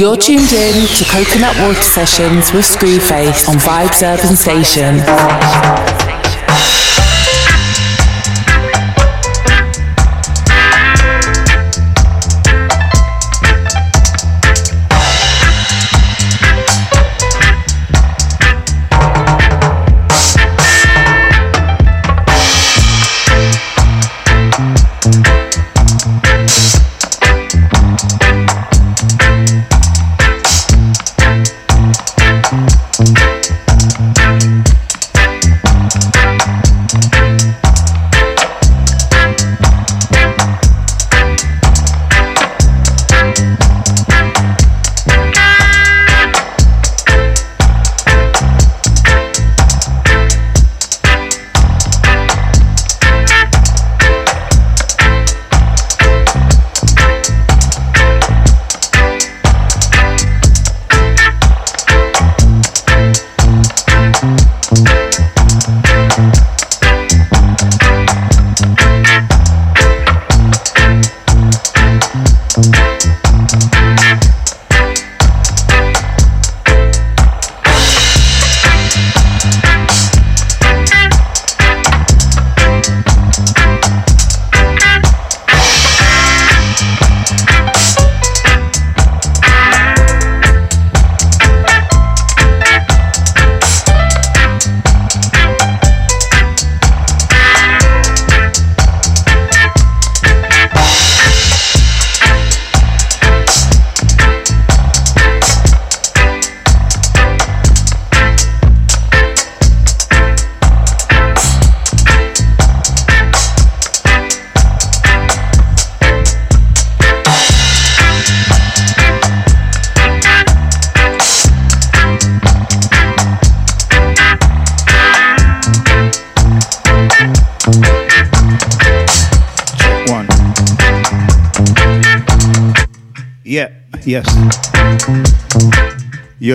You're tuned in to Coconut Water Sessions with Screwface on Vibes Urban Station.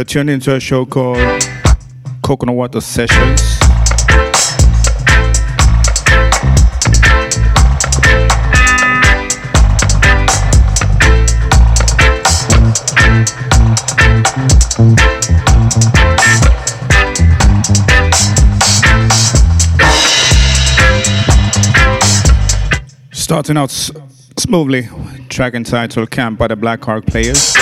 You're tuned into a show called Coconut Water Sessions. Starting out smoothly track entitled Camp by the Black Hawk Players.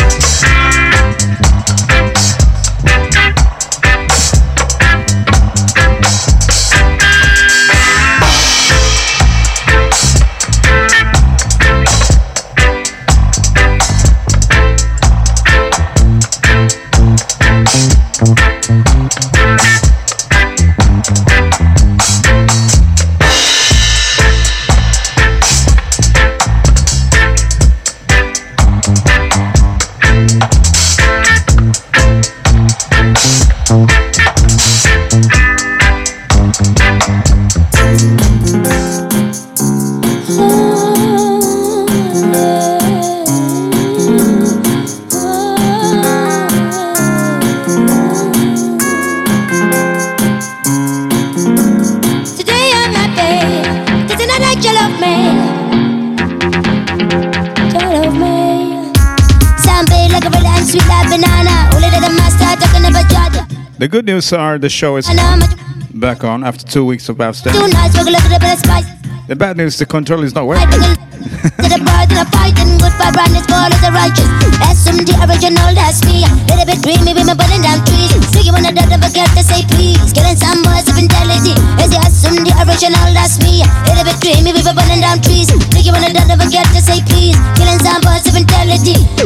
The good news are the show is back on after two weeks of absence. The bad news, the control is not working.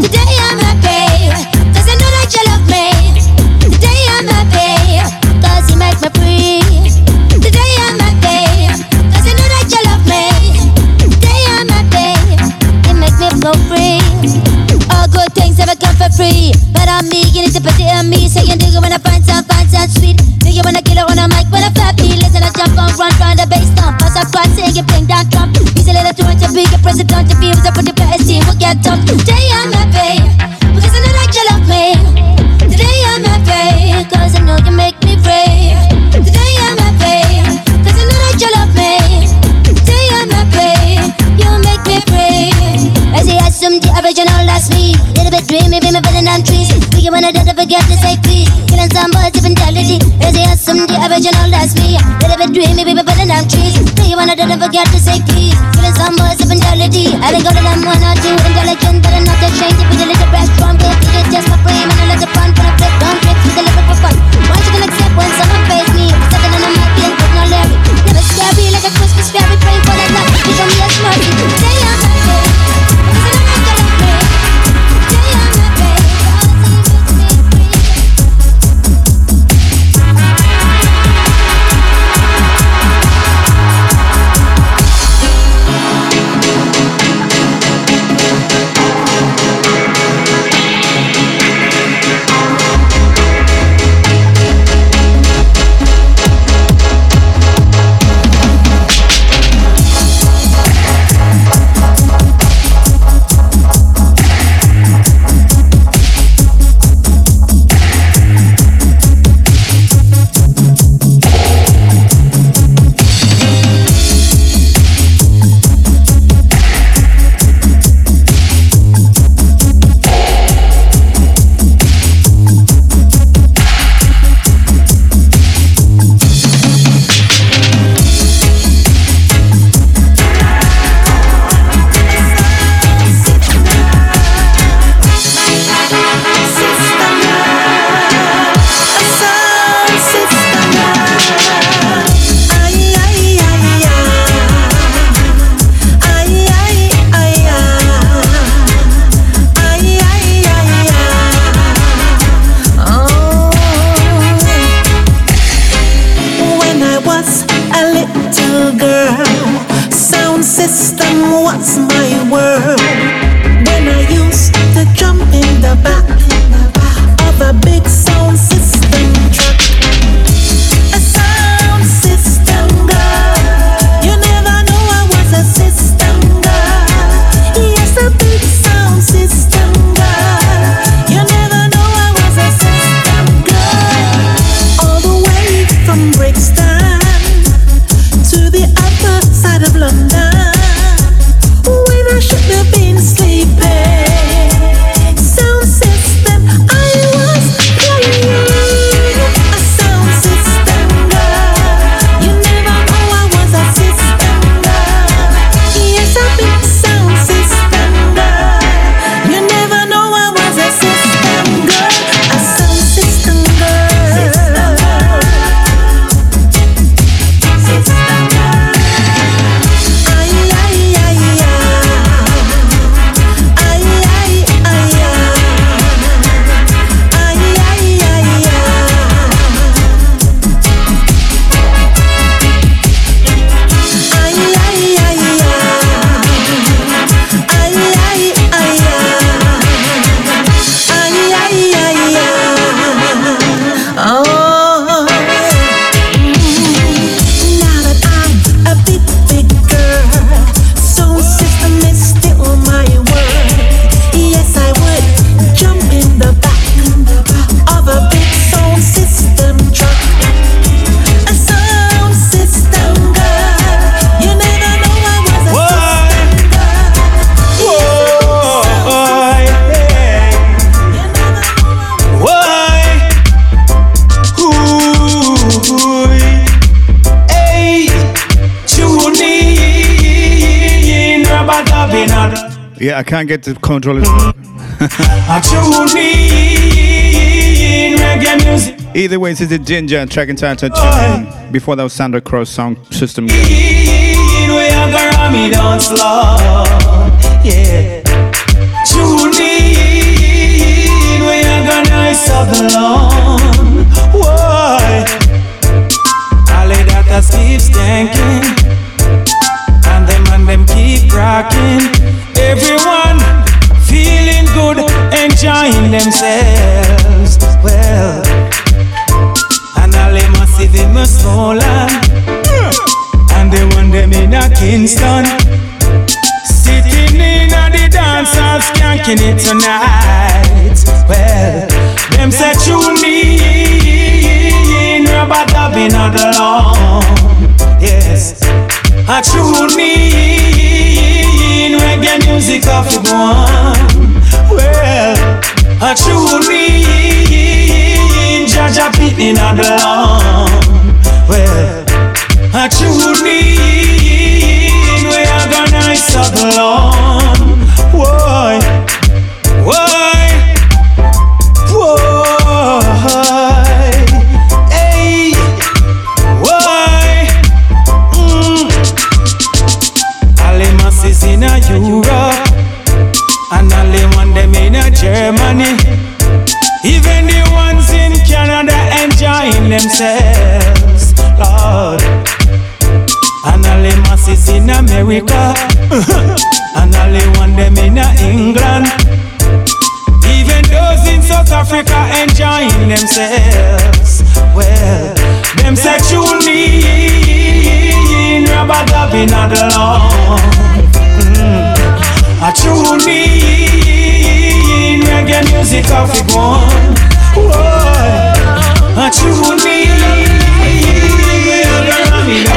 Today I'm happy, cause I know that you love me. Today I'm happy, cause you make me free. Today I'm you know that you love me. Today I'm happy, you make me go free. All good things never come for free. But me, you need to put it on me. You I find some, sweet. It when I kill on mic, when I beat. Listen, I jump on, the bass sing you with the best team, we'll get dumped. Today I'm happy, because I know that you love me original, that's me. Little bit dreamy, be my villain, I'm you wanna dead, forget to say please. Killing some boys of mentality. Is it some the original, that's me. Little bit dreamy, baby, falling down trees. Do you wanna dead, forget to say please. Killing some boys of mentality. I think all of them one or two intelligent, but not to change it with a little breath from it. It's just my frame and a little fun for a flip, don't with a little for fun. Once you can accept when someone pays me, second on the mic, no Larry. Never scary like a Christmas fairy, praying for that can't get the controller. Either way, this is the Ginger track entitled Tune. Before that was Sandra Cross Sound System. Yeah. Tune in, we are gonna nice of the lawn. Why? All that keeps thinking, and them and them keep rocking. Enjoying themselves. Well, and all them massive in my small and they want them in a Kingston. Sitting in a the dance hall, skanking it tonight. Well, them say tune me in, rubber dubbing on the lawn. Yes, I tune me in reggae music of the one well, a true judge a in the lawn. Well, a truly we are gonna nice the. Themselves, Lord. And all the masses in America, and all the one them in England. Even those in South Africa enjoying themselves. Well, them sexual need, rubber dubbing the law. Mm. A true need, reggae music of it one. A true need,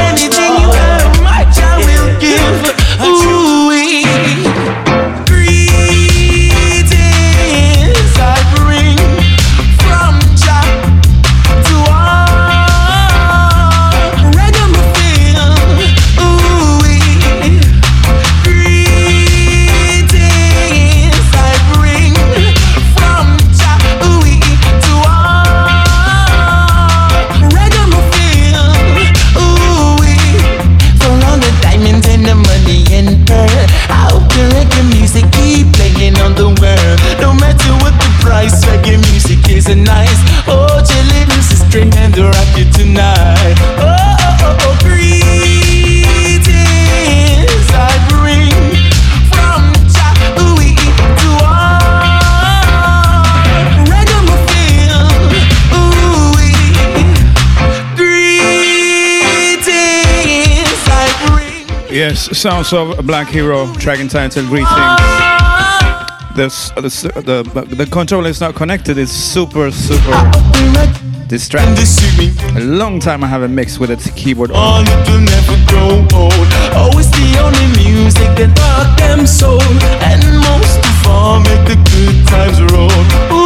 Yes, sounds of a Black Hero, track entitled Greetings. Uh, uh, the, s- the, the, the controller is not connected, it's super, super distracting. A long time I haven't mixed with a keyboard. Oh, old. Oh, it's the only music that soul, and most of all make the good times roll.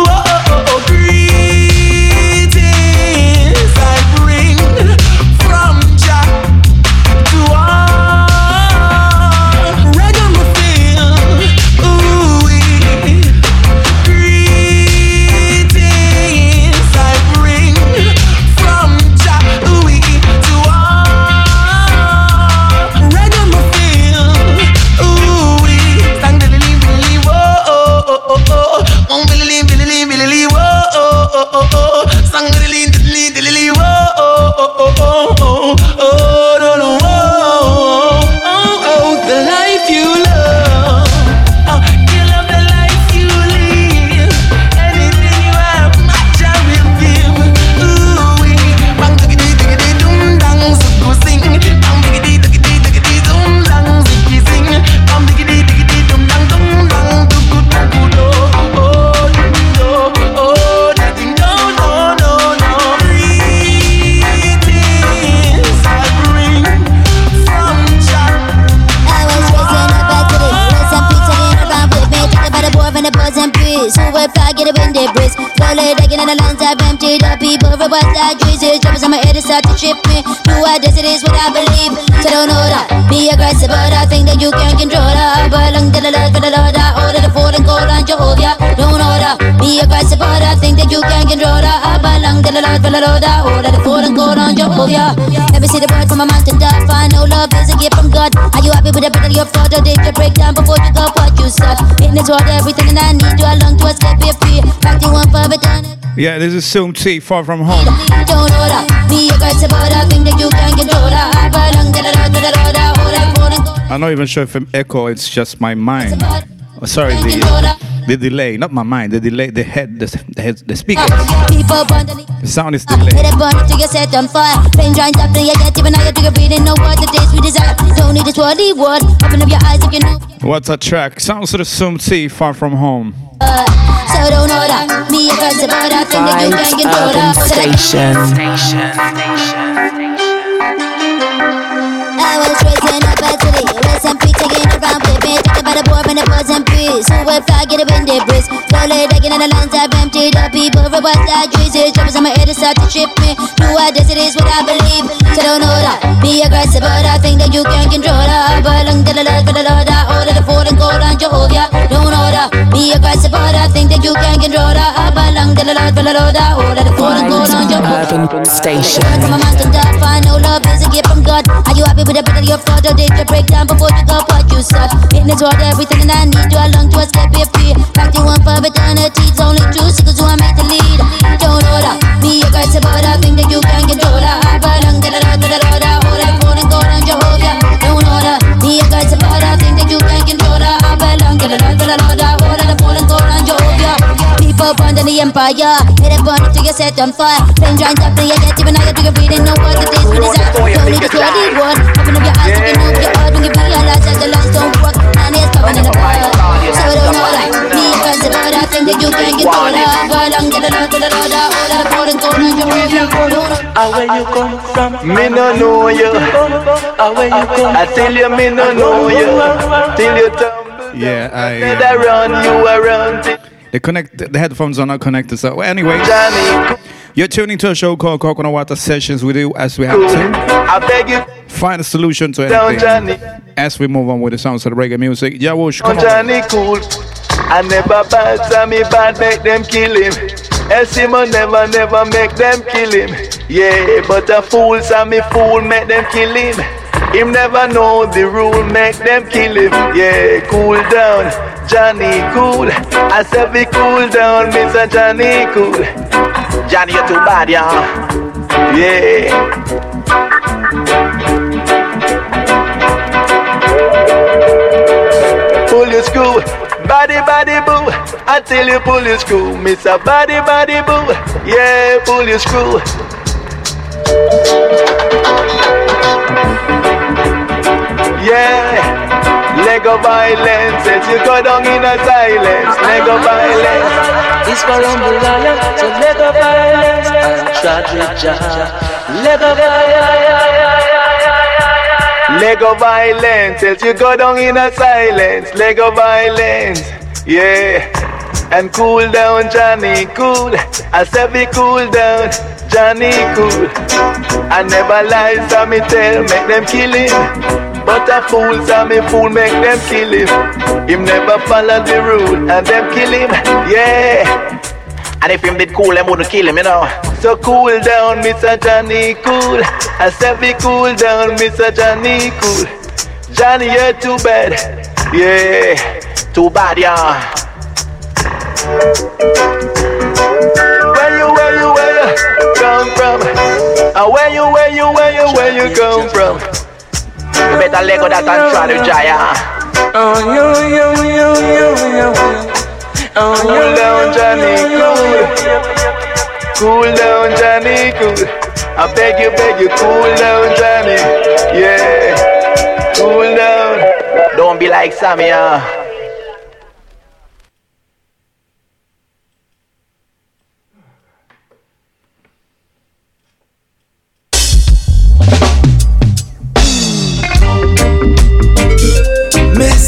In the lines I've emptied the people I dreams is Troubles on my head to start to trip me. New ideas it is what I believe. So don't know that Be aggressive but I think that you can control that I Belong to the Lord for the Lord I order the falling cold on Jehovah. Don't know that Be aggressive but I think that you can control that I belong to the Lord for the Lord I order the falling cold on Jehovah. Me see the bird from a mountain top. I know love is a gift from God. Are you happy with better your thought or did you break down before you got what you sought? In this world everything and I need you along to escape your fear Back to one for eternity Yeah, this is Zoom T, far from home. Don't know that Be aggressive but I think that you can control that I belong to the Lord to the Lord I order the falling cold I'm not even sure if I'm echo, it's just my mind. Oh, sorry, the, the delay, not my mind, the delay, the head, the, the, head, the speakers. The sound is uh, delayed. it burn until you set on fire. Pain drying up till you get even higher. Take a breathing, know what the taste we desire. Don't need this worldly word. Open up your eyes if you know. What's that track? Sounds of the Zoom T, far from home. So don't know that. Me a girl's about that thing that you can control Urban that. Station. I was raising up at today. Rest and peace again around with me. Talking about the boy and the boys and peace. breeze. Super fly, get up in the breeze. Slowly taking in the lines I've emptied up. People robot like trees. Troubles on my head to start to trip me. Do I this, it is what I believe. So don't know that. Be aggressive, but I think that you can control that. But long to the Lord, for the Lord, think that you can control that. But long to the Lord, for the Lord, I order the food and gold on Jehovah. Urban Station. Come on, mountain top, I know love is a gift from God. Are you happy with the better your thought or did you break down before you go what you said? In this world, everything that I need, you along to escape it free. Back to one for eternity, it's only true, because who I make the People under the empire, hit it burn till you set on fire. Flame drying up, then you get even higher, do you really know what it is we desire? Don't need to throw the word, open up your eyes, you can move your heart when you realize that the lines don't work. And it's coming in the fire. So I don't know that, me aggressive, but I think that you can get all that. Belong to the Lord, to the Lord, I hold it, phone and go on Jehovah. Ah, where you come from? Me no know you. Ah, where you come? I tell you, me no know you. Till you tumble. Yeah, I. Said Uh, around you around it. The connect the headphones are not connected. So anyway, you're tuning to a show called Coconut Water Sessions. We do as we have to you, find a solution to anything. As we move on with the sounds of the reggae music, Yawosh, Oh, come on. Johnny cool. I never bad, me bad make them kill him. Else him a never, never make them kill him. Yeah, but a fool, me fool make them kill him. Him never know the rule, make them kill him. Yeah, cool down, Johnny cool. I said be cool down, Mr. Johnny cool. Johnny, you're too bad, yeah. Yeah. pull your screw. Body, body, boo. I tell you, pull your screw. A body, body, boo. Yeah, pull your screw. Yeah, Lego violence. As you go down in a silence, Lego violence. It's for Umbrella, so the violence and. Let the violence. Lego violence, as you go down in a silence, Lego violence, yeah. And cool down, Johnny, cool. I said be cool down, Johnny, cool. I never lie, so me tell, make them kill him. But a fool, so me fool, make them kill him. Him never follow the rule, and them kill him, yeah. And if him did cool, them wouldn't kill him, you know. So cool down, Mr. Johnny, cool. I said be cool down, Mr. Johnny, cool. Johnny, you're too bad. Yeah, too bad, yeah. Where you, where you, where you come from? Uh, where you, where you, where you, where you come from? You better let go that and try to jaya. Oh, yo, yo, yo, yo, yo. Oh, Cool down, Johnny, cool. Cool down, Johnny, cool. I beg you, beg you, cool down, Johnny. Yeah, cool down. Don't be like Sammy,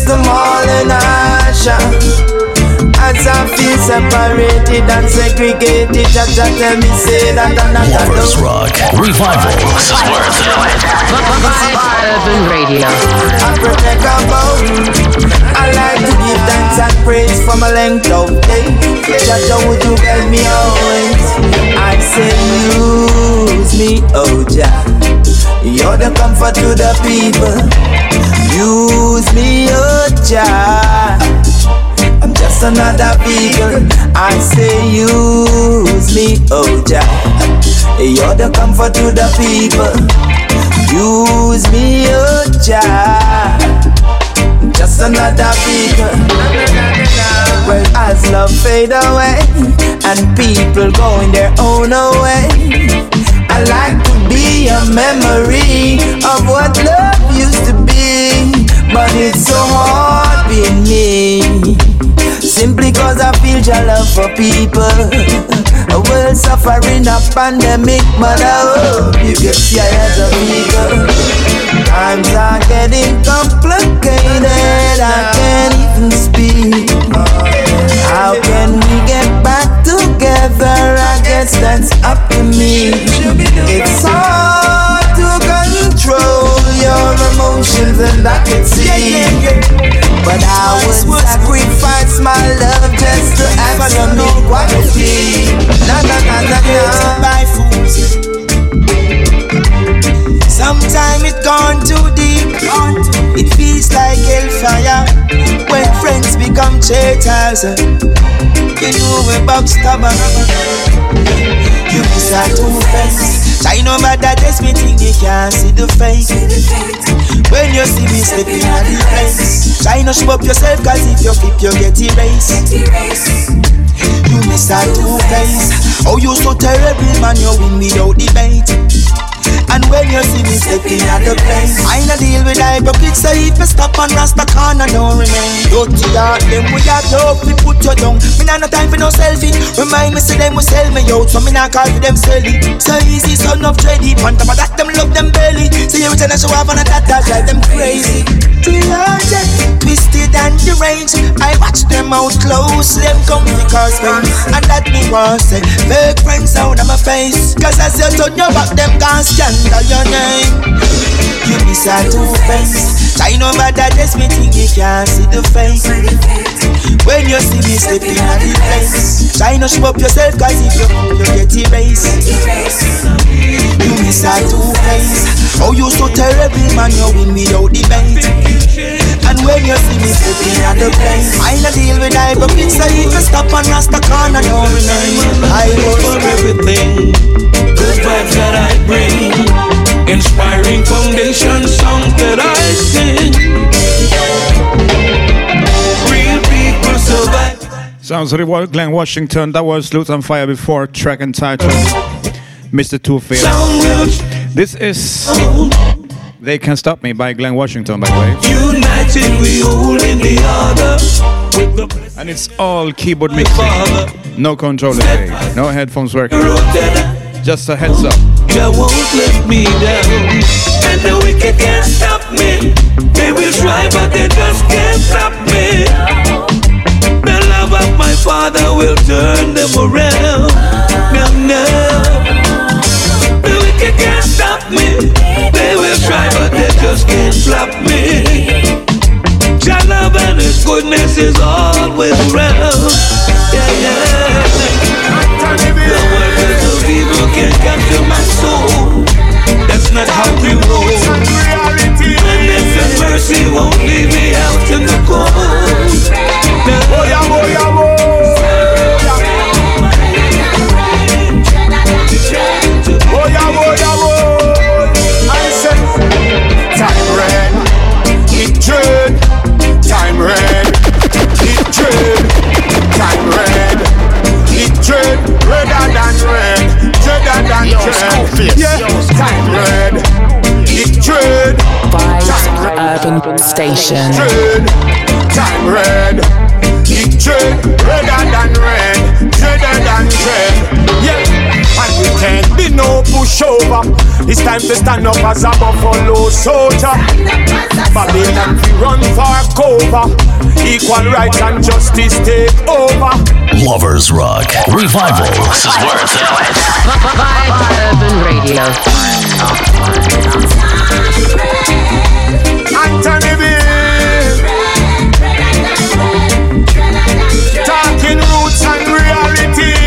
Mr. Marlon Asher As I feel separated and segregated Jaja tell me say that and that and Lovers that Rock Revival. This is where it's at. Urban Radio. I protect our bone I like to give thanks and praise for my length of day Jaja would you guide me always I say use me oh Jah You're the comfort to the people Use me oh Jah I'm just another vehicle. I say use me, oh Jah. You're the comfort to the people. Use me, oh Jah. Just another vehicle. Well, as love fade away and people going their own way, I like to be a memory of what love. But it's so hard being me. Simply cause I feel your love for people. A world suffering a pandemic, but I hope you get see as a people. Times are getting complicated, I can't even speak. How can we get back together? I guess that's up to me. It's hard to control emotions, and I can see. But I would sacrifice my love just to have some equality. Na na na na na. Sometimes it gone too deep. It feels like hellfire when friends become traitors. You know we backstabber. You miss a two Try no matter me think you can't see the face. When you see me stepping at the place, try not show up yourself, cause if you flip, you get erased. You miss a two face. Oh, you so terrible, man, you win without debate. And when you see me stepping at the place, I no deal with hypocrites. So if you stop and rasta corner, don't remain. Dirty heart, them we have love, we put you down. Me nah no time for no selfie. Remind me, say them will sell me out, so me nah call for them selling. So easy, son of dready. On top of that, them love them belly. See every time I show up on a that, that drive them crazy. Twisted and deranged. I watch them out close, them come because friends. And that me want say, fake friends out of my face. Cause as you turn your back, them can't stand under your name. You miss a two face. Try no matter this, me think you can't see the face. When you see me stepping at the place, try not show up yourself, cause if you you get erased. You miss a two face. Oh, you so terrible, man, you win without debate. And when you see me stepping at the place, I not deal with hypocrites, so if you stop and rasta corner, remain. I for everything, good vibes that I bring, inspiring foundation songs that I sing. Real people survive. Sounds like Glen Washington. That was Lutan Fyah before track and title. Mr. Two Face. This is They Can't Stop Me by Glen Washington, by the way. united, we hold in the other. With the blessed And it's all keyboard mixing. No controller today. No headphones working. Just a heads up. Jah won't let me down. And the wicked can't stop me. They will try, but they just can't stop me. The love of my father will turn them around. Now, now. The wicked can't stop me. They will try, but they just can't stop me. Jah love and His goodness is always around. Station. dread, time red, it dread, redder than red, dreader than dread. Yeah. And we can't be no pushover. It's time to stand up as a buffalo soldier. Babylon we run for cover. Equal rights and justice take over. Lovers Rock Revival. This is where it's at. Urban Radio. Talking roots and reality.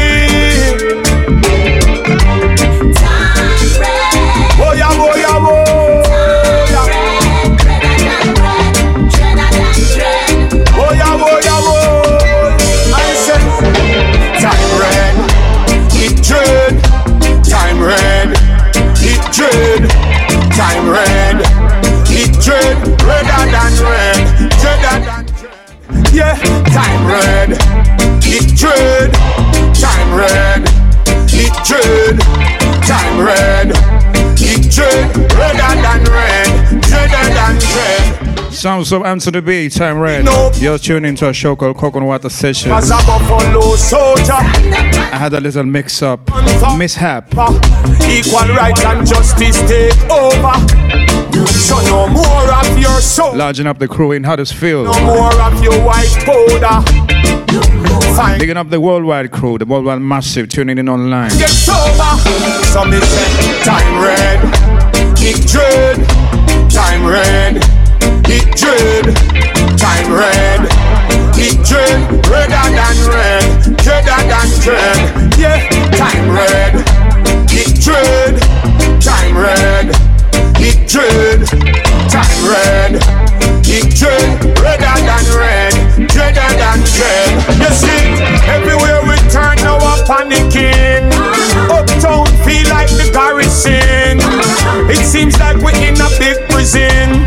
Time red, it dread. Time red, it dread. Time red, it dread. Redder than red, dreader than dread. Sounds of Anthony B. Time Red. No. You're tuning into a show called Coconut Water Session. As a buffalo soldier. I had a little mix up. Mishap. Equal rights and justice take over. So no more of your soul. Larging up the crew in Huddersfield. No more of your white powder. Fine. Digging up the worldwide crew, the worldwide massive tuning in online. Get sober. Some say time red. It dread. Time red. It dread. Time red. It dread. Redder than red. Dreader than dread. Yeah. Time red. It dread. Time red. It dread. Time red. It dread. Redder than red. Dreader than dread. You see, everywhere we turn now I'm panicking. Uptown feel like the garrison. It seems like we're in a big prison.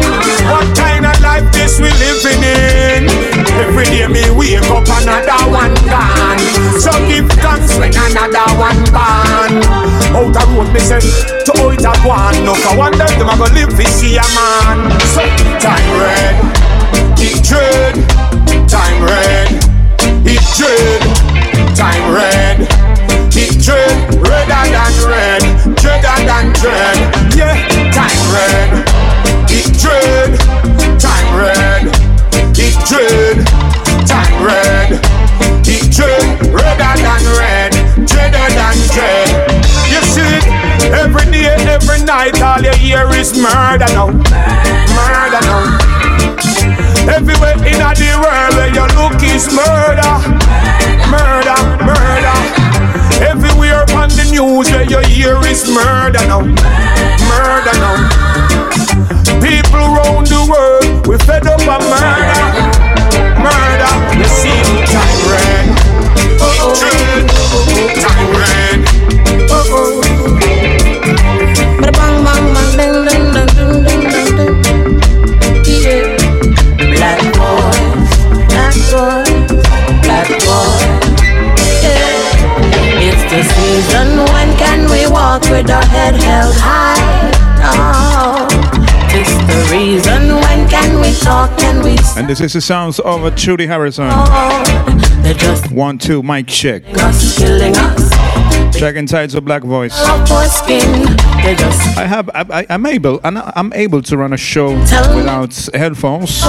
What kind of life this we living in? Every day me wake up another one gone. So give thanks when another one born. Out the road me say to out a one. No for one them a go live fi see a man. So time red, it dread. Time red, it dread. Time red, it dread. Redder than red, dreader than dread. Yeah, time red, it dread. Time red, it dread. Time red, it dread. Redder than red, dreader than dread. You see it every day, every night. All you hear is murder now, murder now. Everywhere in the world where you look is murder, murder, murder. Everywhere on the news where you hear is murder now, murder now. People round the world we fed up on murder, murder. You see time red, hatred, Season when can we walk with our head held high? Oh, it's the reason when can we talk and we And this is the sounds of a Trudy Harrison. Oh, just One, two, mic check. us, killing us. Checking sides of Black Voice. Love for skin. They just I have, I, I'm able, and I'm able to run a show without headphones.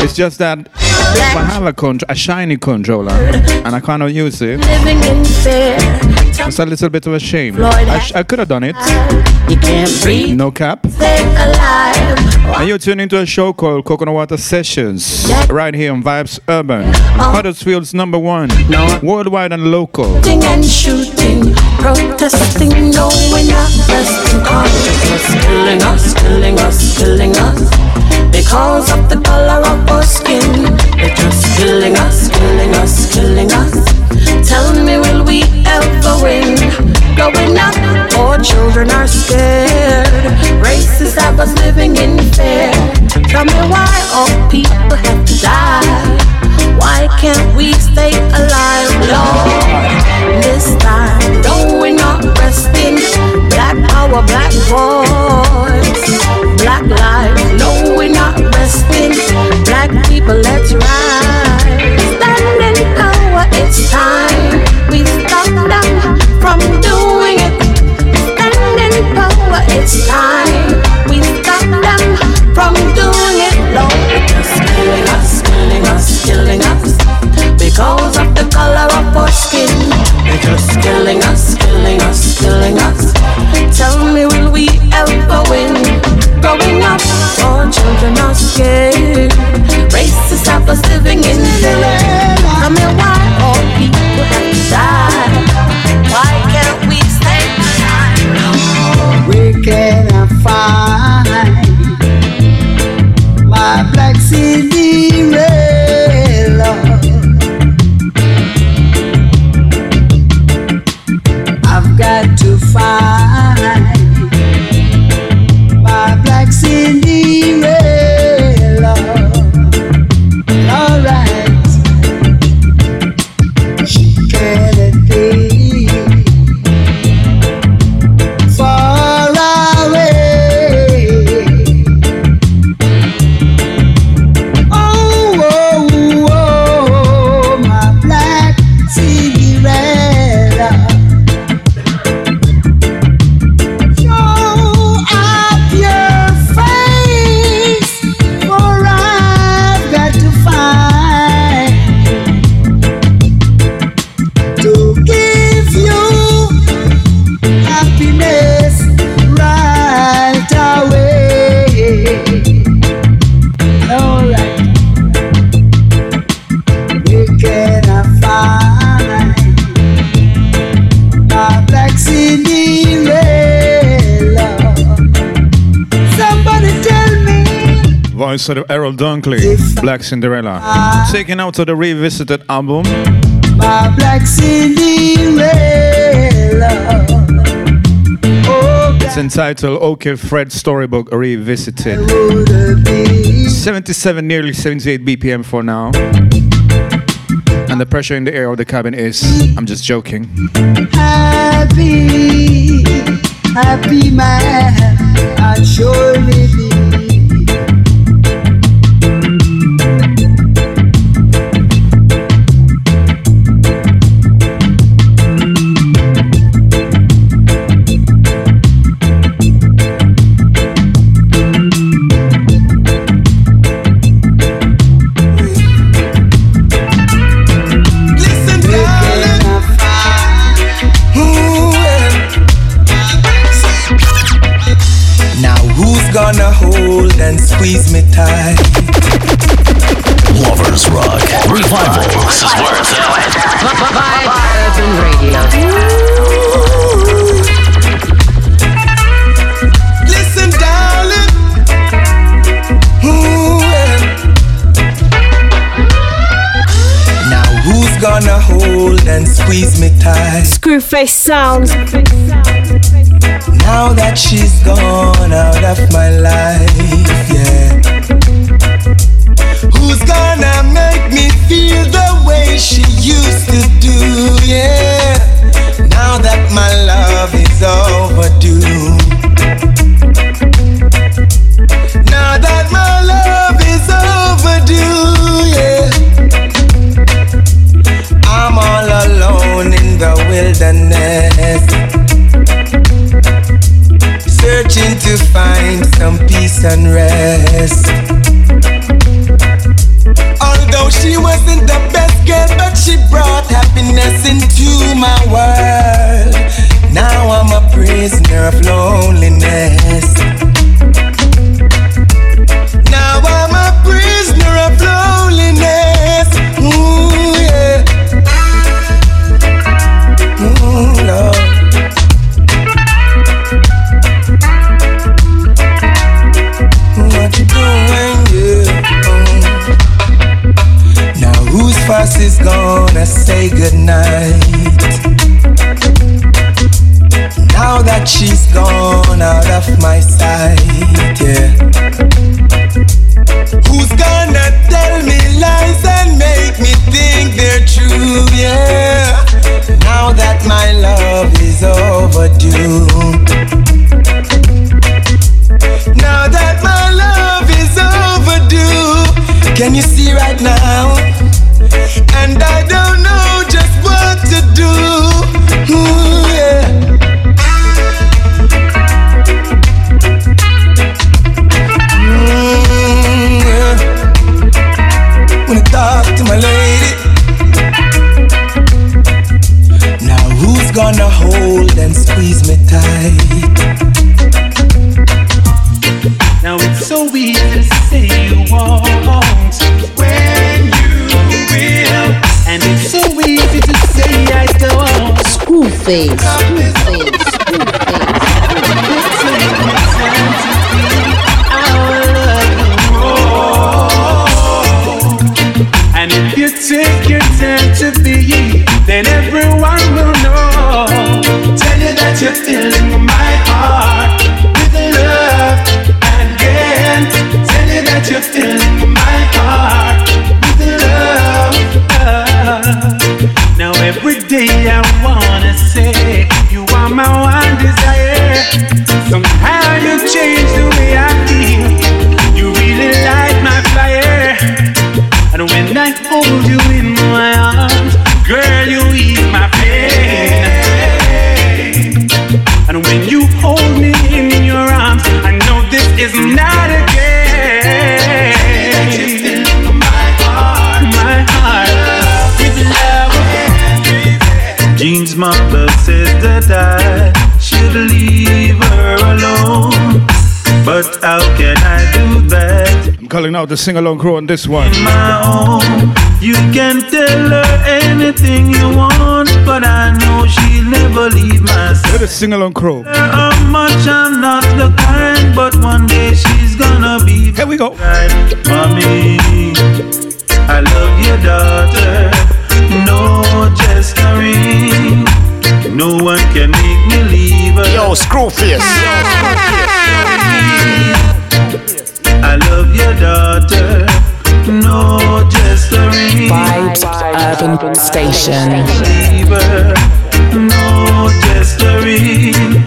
It's just that if I have a, con- a shiny controller and I cannot use it, Living in fear. It's a little bit of a shame. I, sh- I could have done it. You can't breathe. No cap. And you're tuning into a show called Coconut Water Sessions, right here on Vibes Urban, oh. Huddersfield's number one, worldwide and local. Shooting and shooting, protesting, no, we're not resting. Consciousness killing us, killing us, killing us. Because of the color of our skin, they're just killing us, killing us, killing us. Tell me, will we ever win? Growing up, our children are scared. Racists have us living in fear. Tell me why all people have to die. Why can't we stay alive, Lord? This time, no, we're not resting. Black power, black voice, black lives. No, we're not resting. Black people, let's rise hour, it's time we stop them from doing it. Standing power, it's time we stop them from doing it. Lord, it's killing us, killing us, killing us because of the color of our skin. They're just killing us, killing us, killing us. Tell me, will we ever win? Growing up, our children are scared. Racist of us living in Chile. I mean, why all people have to die? Errol Dunkley, Black Cinderella. Taken out of the revisited album. My Black Cinderella. Oh, it's entitled OK Fred Storybook Revisited. 77, nearly 78 BPM for now. And the pressure in the air of the cabin is, I'm just joking. Happy, happy man, I surely be. Squeeze me tight. Lovers Rock Revival. This is where it's Vibe Urban Radio. Listen, darling. Ooh, eh? yeah. Now who's gonna hold and squeeze me tight? Screwface sounds. Now that she's gone out of my life, find some peace and rest. Although she wasn't the best girl, but she brought happiness into my world. Now I'm a prisoner of loneliness. Fuss is gonna say goodnight. Now that she's gone out of my sight, yeah. Who's gonna tell me lies and make me think they're true, yeah? Now that my love is overdue. Now that my love is overdue. Can you see right now? And I don't know just what to do. Ooh, yeah. Mm, yeah. Wanna talk to my lady. Now who's gonna hold and squeeze me tight? Face, calling out the sing along crew on this one. my own. You can tell her anything you want, but I know she'll never never leave my side. Let us sing along, crow. How much I'm not the kind, but one day she's gonna be. Here we go. Right. Mommy, I love your daughter. No gesturing. No one can make me leave her. Yo, Screwface. I love your daughter. No gesturing. Vibes Urban Station. Leave her. No gesturing.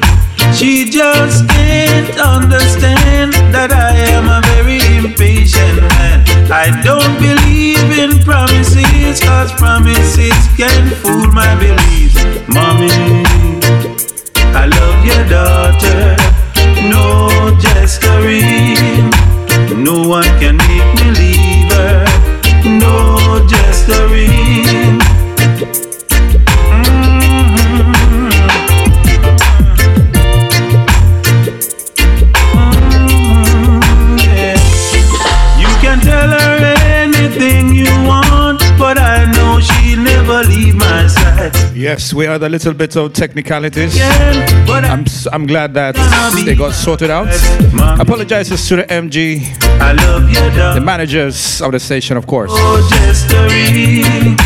She just can't understand that I am a very impatient man. I don't believe in promises, cause promises can fool my beliefs. Mommy, I love your daughter. No. No one Yes, we had a little bit of technicalities. I'm, I'm glad that they got sorted out. Apologizes to the MG, I love your the managers of the station, of course. Oh, no gesturing.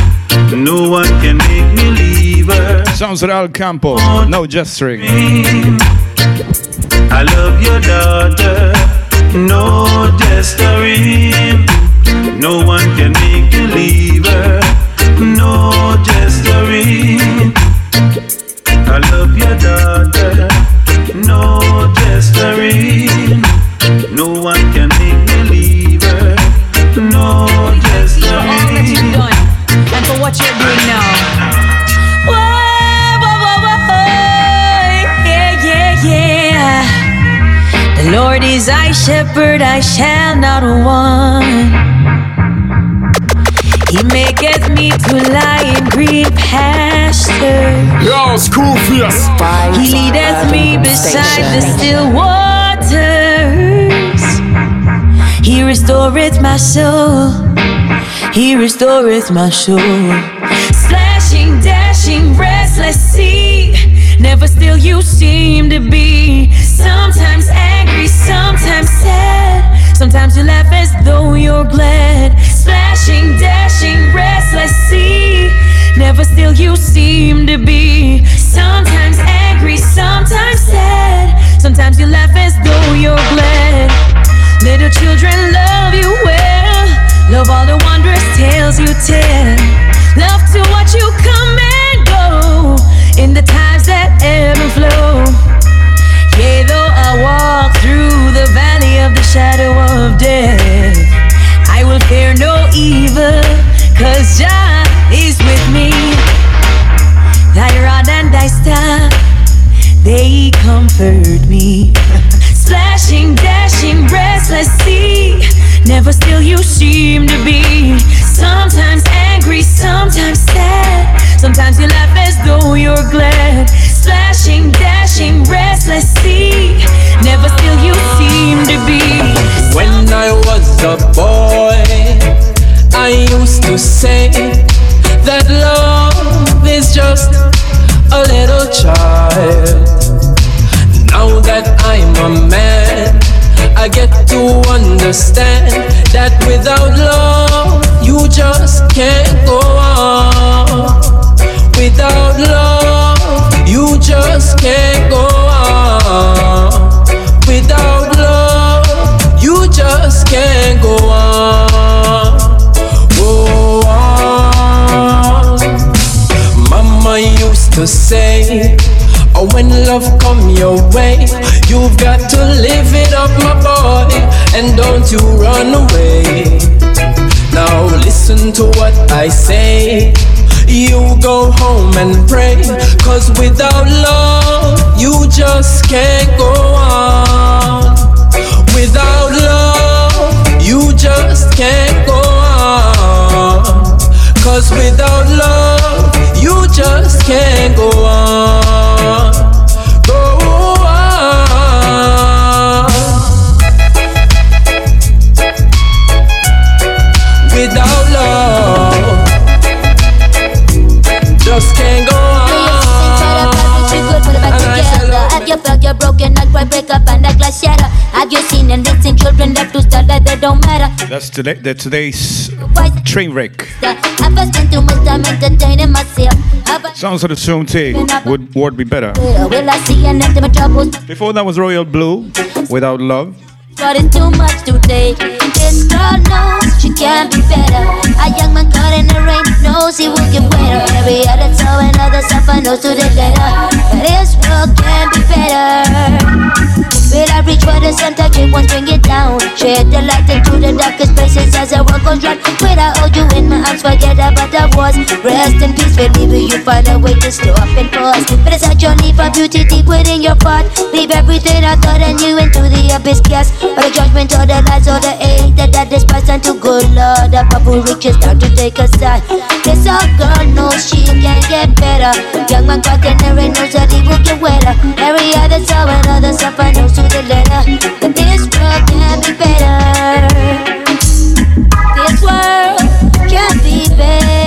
No one can make me leave her. Sounds of Al Campbell, oh, no gesturing. I love your daughter. No gesturing. No one can make you leave her. No gesturing. I love your daughter. No gesturing. No one can make me leave her. No For all that you've gesturing. done and for what you're doing now. Whoa, whoa, whoa, yeah, yeah, yeah. The Lord is thy shepherd, I shall not want. He maketh me to lie in green pastures. Yo, Screwface. He leadeth me beside the still waters. He restoreth my soul. He restoreth my soul. Splashing, dashing, restless sea. Never still you seem to be. Sometimes angry, sometimes sad. Sometimes you laugh as though you're glad. Splashing, dashing, restless sea. Never still you seem to be. Sometimes angry, sometimes sad. Sometimes you laugh as though you're glad. Little children love you well. Love all the wondrous tales you tell. Love to watch you come and go in the times that ebb and flow. Yea, though I walk through the valley of the shadow of death, I will fear no evil, cause Jah comfort me. Splashing, dashing, restless sea. Never still you seem to be. Sometimes angry, sometimes sad. Sometimes you laugh as though you're glad. Splashing, dashing, restless sea. Never still you seem to be. When I was a boy, I used to say understand that without love, you just can't go on. Without love, you just can't go on. Without love, you just can't go on. Go on. Mama used to say, oh, when love come your way, you've got to live it up, my boy, and don't you run away. Now listen to what I say. You go home and pray, cause without love, you just can't go on. Without love, you just can't go on. Cause without love, you just can't go on. can't go on. Have you felt your broken heart cry, break up and that glass shatter? Have you seen and raising children left to start that they don't matter? That's today. Today's train wreck. Sounds of the tune T would would be better. Before that was Royal Blue, without love. But it's too much. This girl knows she can be better. A young man caught in the rain knows he will get wetter. Every other toe and other suffer knows to the letter. But this world can be better. Will I reach for the sun, touch it once, bring it down? Shed the light into the darkest places as the world goes round. Will I hold you in my arms, forget about the wars? Rest in peace, believe me, you find a way to stop and pause. But it's a journey from beauty deep within your heart. Leave everything I thought I knew into the abyss, yes. All the judgment, all the lies, all the hate that I despise, and to good Lord, the purple riches start to take a side. This old girl knows she can get better. Young man the rain knows that he will get wetter. Every other soul and other suffer knows to This world can be better.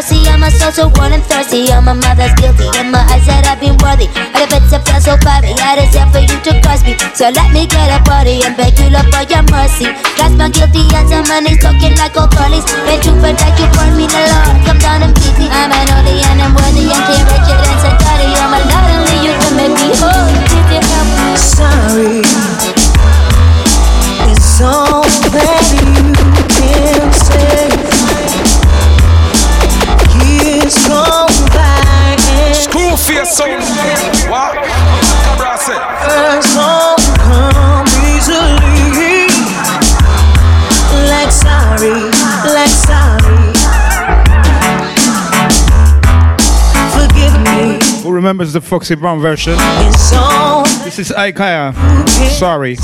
Please have mercy on my soul, so warm and thirsty. My mother's guilty, in my eyes that I've been worthy. All the bits of feel so fiery, I deserve for you to cross me. So let me get a body and beg you, Lord, for your mercy. Cast my guilty hands on money talking like old girlies. Been true for that, you burn me, the Lord. Come down and beat me. I'm an only and I'm worthy and can't wretched and so dirty. I'm a lot, only you can make me whole. If you help. Sorry, it's all that face sound. What? Cabra said. Words don't come easily. Like sorry, like sorry. Forgive me. Who remembers the Foxy Brown version? It's This is Aikaya. Sorry.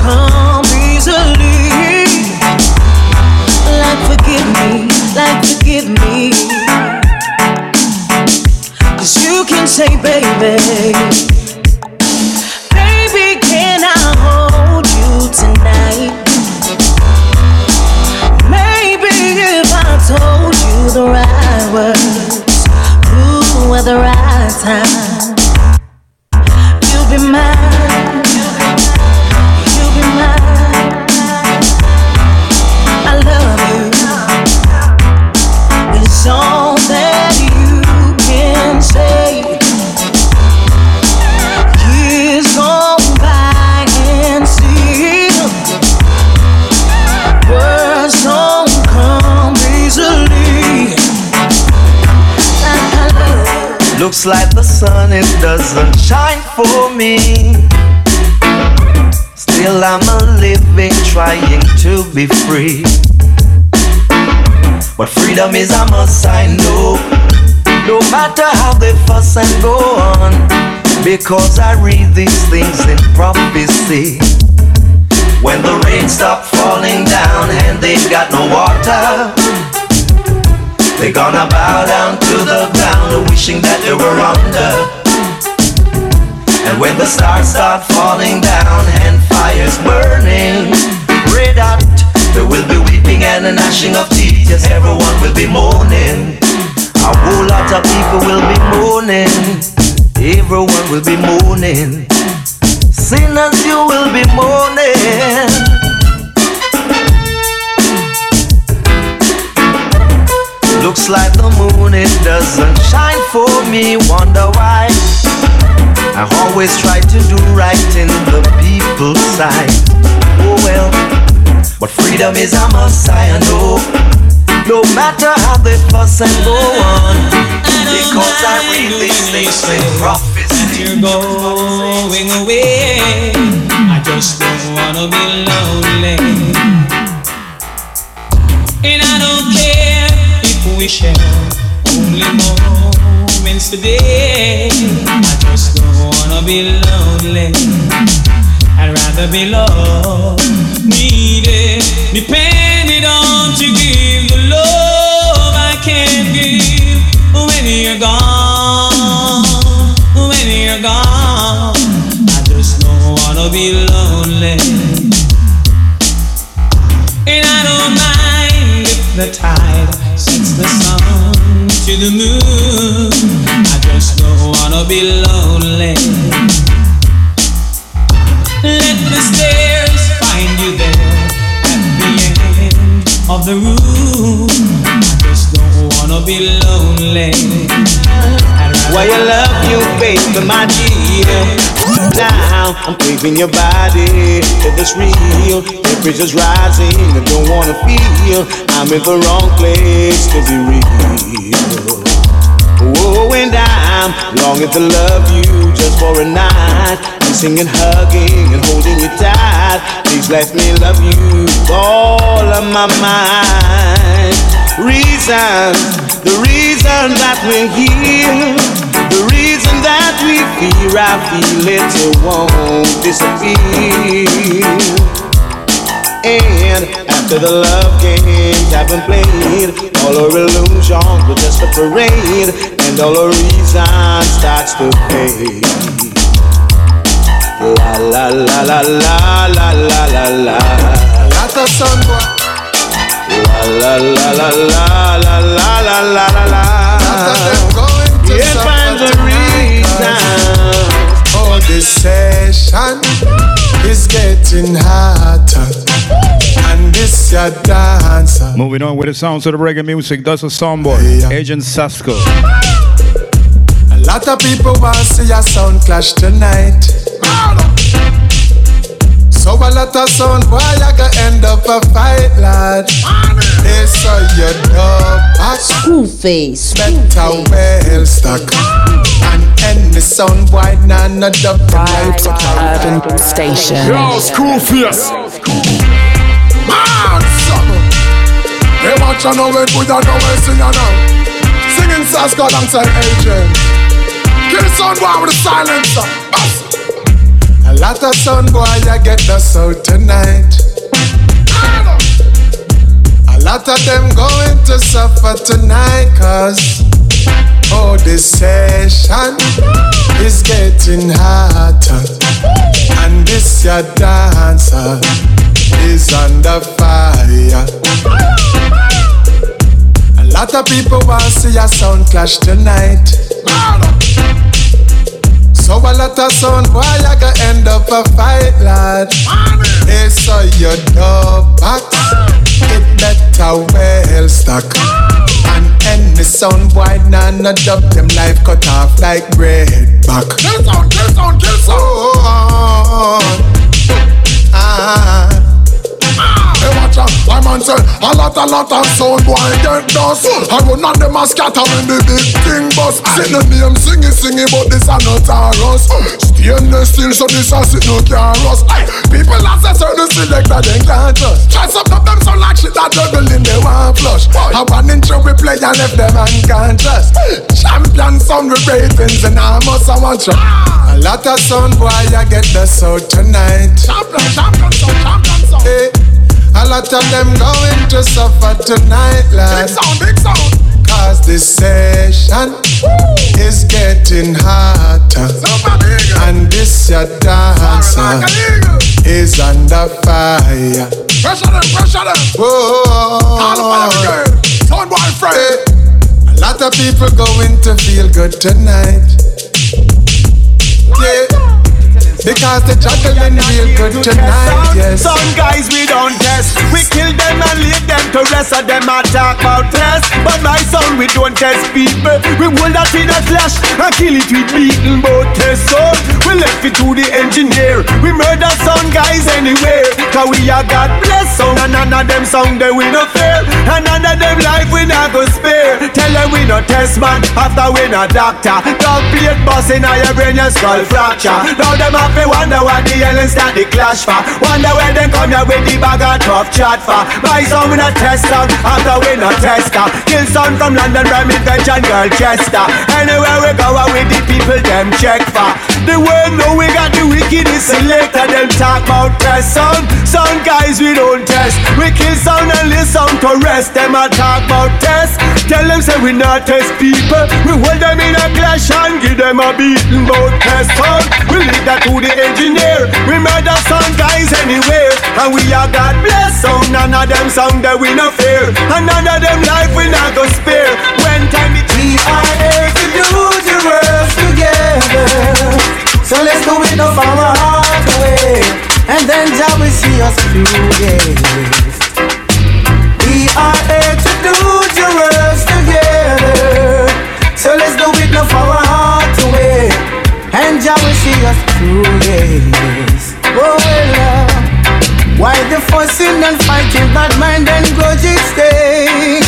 Come easily. Like forgive me, like forgive me. Cause you can say, baby, baby, can I hold you tonight? Maybe if I told you the right words, at the right time, you'll be mine. Looks like the sun, it doesn't shine for me. Still, I'm a living, trying to be free. But freedom is a must, I know. No matter how they fuss and go on. Because I read these things in prophecy. When the rain stopped falling down and they've got no water. They're gonna bow down to the ground, wishing that they were under. And when the stars start falling down and fires burning, red hot, there will be weeping and a gnashing of teeth. Yes, everyone will be mourning. A whole lot of people will be mourning. Everyone will be mourning. Sinners, you will be mourning. Looks like the moon, it doesn't shine for me. Wonder why. I always try to do right in the people's sight. Oh well, but freedom is a must, I know. No matter how they fuss and go on, because I read these things in prophecy. You're going away. I just don't wanna be lonely. And I don't care we share only moments today. I just don't wanna be lonely. I'd rather be loved, needed, depended on to give the love I can't give when you're gone. When you're gone, I just don't wanna be lonely. And I don't mind if the tide the sun to the moon. I just don't wanna be lonely. Let the stairs find you there at the end of the room. I just don't wanna be lonely. Why I love you, baby, my dear. Now I'm craving your body. If it's real, temperature's rising. I don't wanna feel I'm in the wrong place to be real. Oh, and I'm longing to love you just for a night. Kissing and hugging and holding you tight. Please let me love you with all of my mind. Reasons, the reason that we're here. The reason that we fear, I feel it, won't disappear. And after the love games have been played, all our illusions were just a parade, and all our reason starts to fade. La la la la la la la la la. Lot of sun boy. La la la la la la la la la la this session is getting hotter. And this your dancer. Moving on with the sounds of the reggae music, that's a soundboy, Agent Sasco. A lot of people want to see a sound clash tonight. So a lot of sound boy, I gonna end up a fight, lad. They saw you dub Screw face. Better well stuck. And any sound boy, nah, no dub Vibes Urban Station. Yo, school face. Man, summer. They watch and know it, we don't know it, sing now. Singing Sasco alongside Agent. Kill the sound boy with a silencer. Bust. Lot of sound boy, I get the sound tonight. A lot of them going to suffer tonight, cause oh, this session is getting hotter. And this your dancer is under fire. A lot of people want to see a sound clash tonight. So a lot of sound boy, I gonna end up a fight, lad. They saw your dog box, it better well stuck. And any sound boy, nah, no dub them life cut off like bread back. Kill sound, kill sound, kill sound. Oh, ah. Watch out, my man say a lot, a lot of sound boy get dust. I run on them a scatter when the big thing bust. Sit the name singy singy, but this a not Taurus. Stainless steel, so this a sit no. Aye, people a say certain selector they can't trust. Try some of them sound like shit that juggling they want flush. I one inch we play and left them unconscious. Champion sound with ratings and I must I want you. A lot of sound boy, I get the sound tonight. Champion, champion sound, champion sound. Hey, a lot of them going to suffer tonight, lad. Big sound, big sound. Cause this session is getting hotter. And this your dancer is under fire. Pressure them, pressure them. Whoa. All of them girl. Sound boy friend. A lot of people going to feel good tonight. Yeah. Because the juggling real good tonight, yes. Some guys we don't test. We kill them and leave them to rest of them and talk about test. But my son we don't test people. We hold that in a flash and kill it with beaten both test son. We left it to the engineer. We murder some guys anywhere. Cause we are God bless some. And none of them song they we no fail. And none of them life we not go spare. Tell them we no test man after we no doctor. Dog plate bust in your brain your skull fracture. Now them have to wonder what the hell is that the clash for. Wonder where they come here with the bag of tough chat for. My son we no test them after we no test her. Kill son from London, Birmingham, and girl Chester. Anywhere we go, with the people them check for. The world know we got the wickedest selector. Them talk about test sound. Sound guys we don't test. We kill sound and listen to rest. Them a talk about test. Tell them say we not test people. We hold them in a clash and give them a beating bout test sound. We leave that to the engineer. We murder sound guys anywhere. And we are God bless sound. None of them sound that we no fear. And none of them life we not go spare. When time it we are here to do the work together. So let's do it of our heart away. And then Jah will see us through, yes. We are here to do the work yes. Oh, well, why the fussing and fighting, bad mind and grudges stay?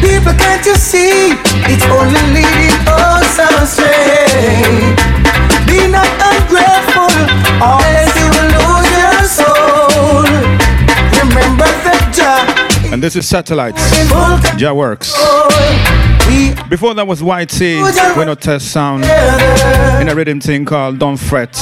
People, can't you see? It's only leading us astray. Be not ungrateful, or else you will lose your soul. Remember that Jah. And this is Satellites. Jah works. Before that was White Sea, we no test sound in a rhythm thing called Don't Fret.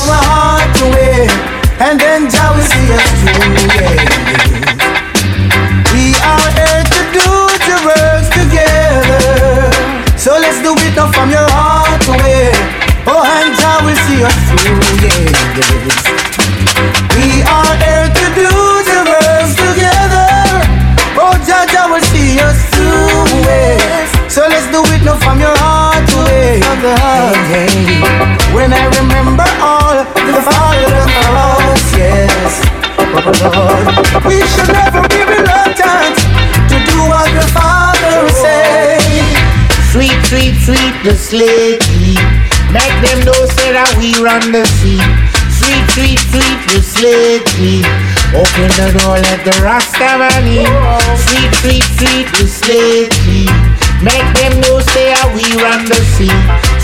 So let's do it now from your heart away. Oh, and Jah will see us through. Yeah. So let's do it now from your heart away. Hey, hey. When I remember all the fathers, yes. Lord, we should never be reluctant to do what the Father say. Sweet, sweet, sweet, the keep. Make them know say that we run the sea. Sweet, sweet, sweet, the keep. Open the door, let the Rasta man in. Sweet, sweet, sweet, the keep. Make them know say how we run the sea.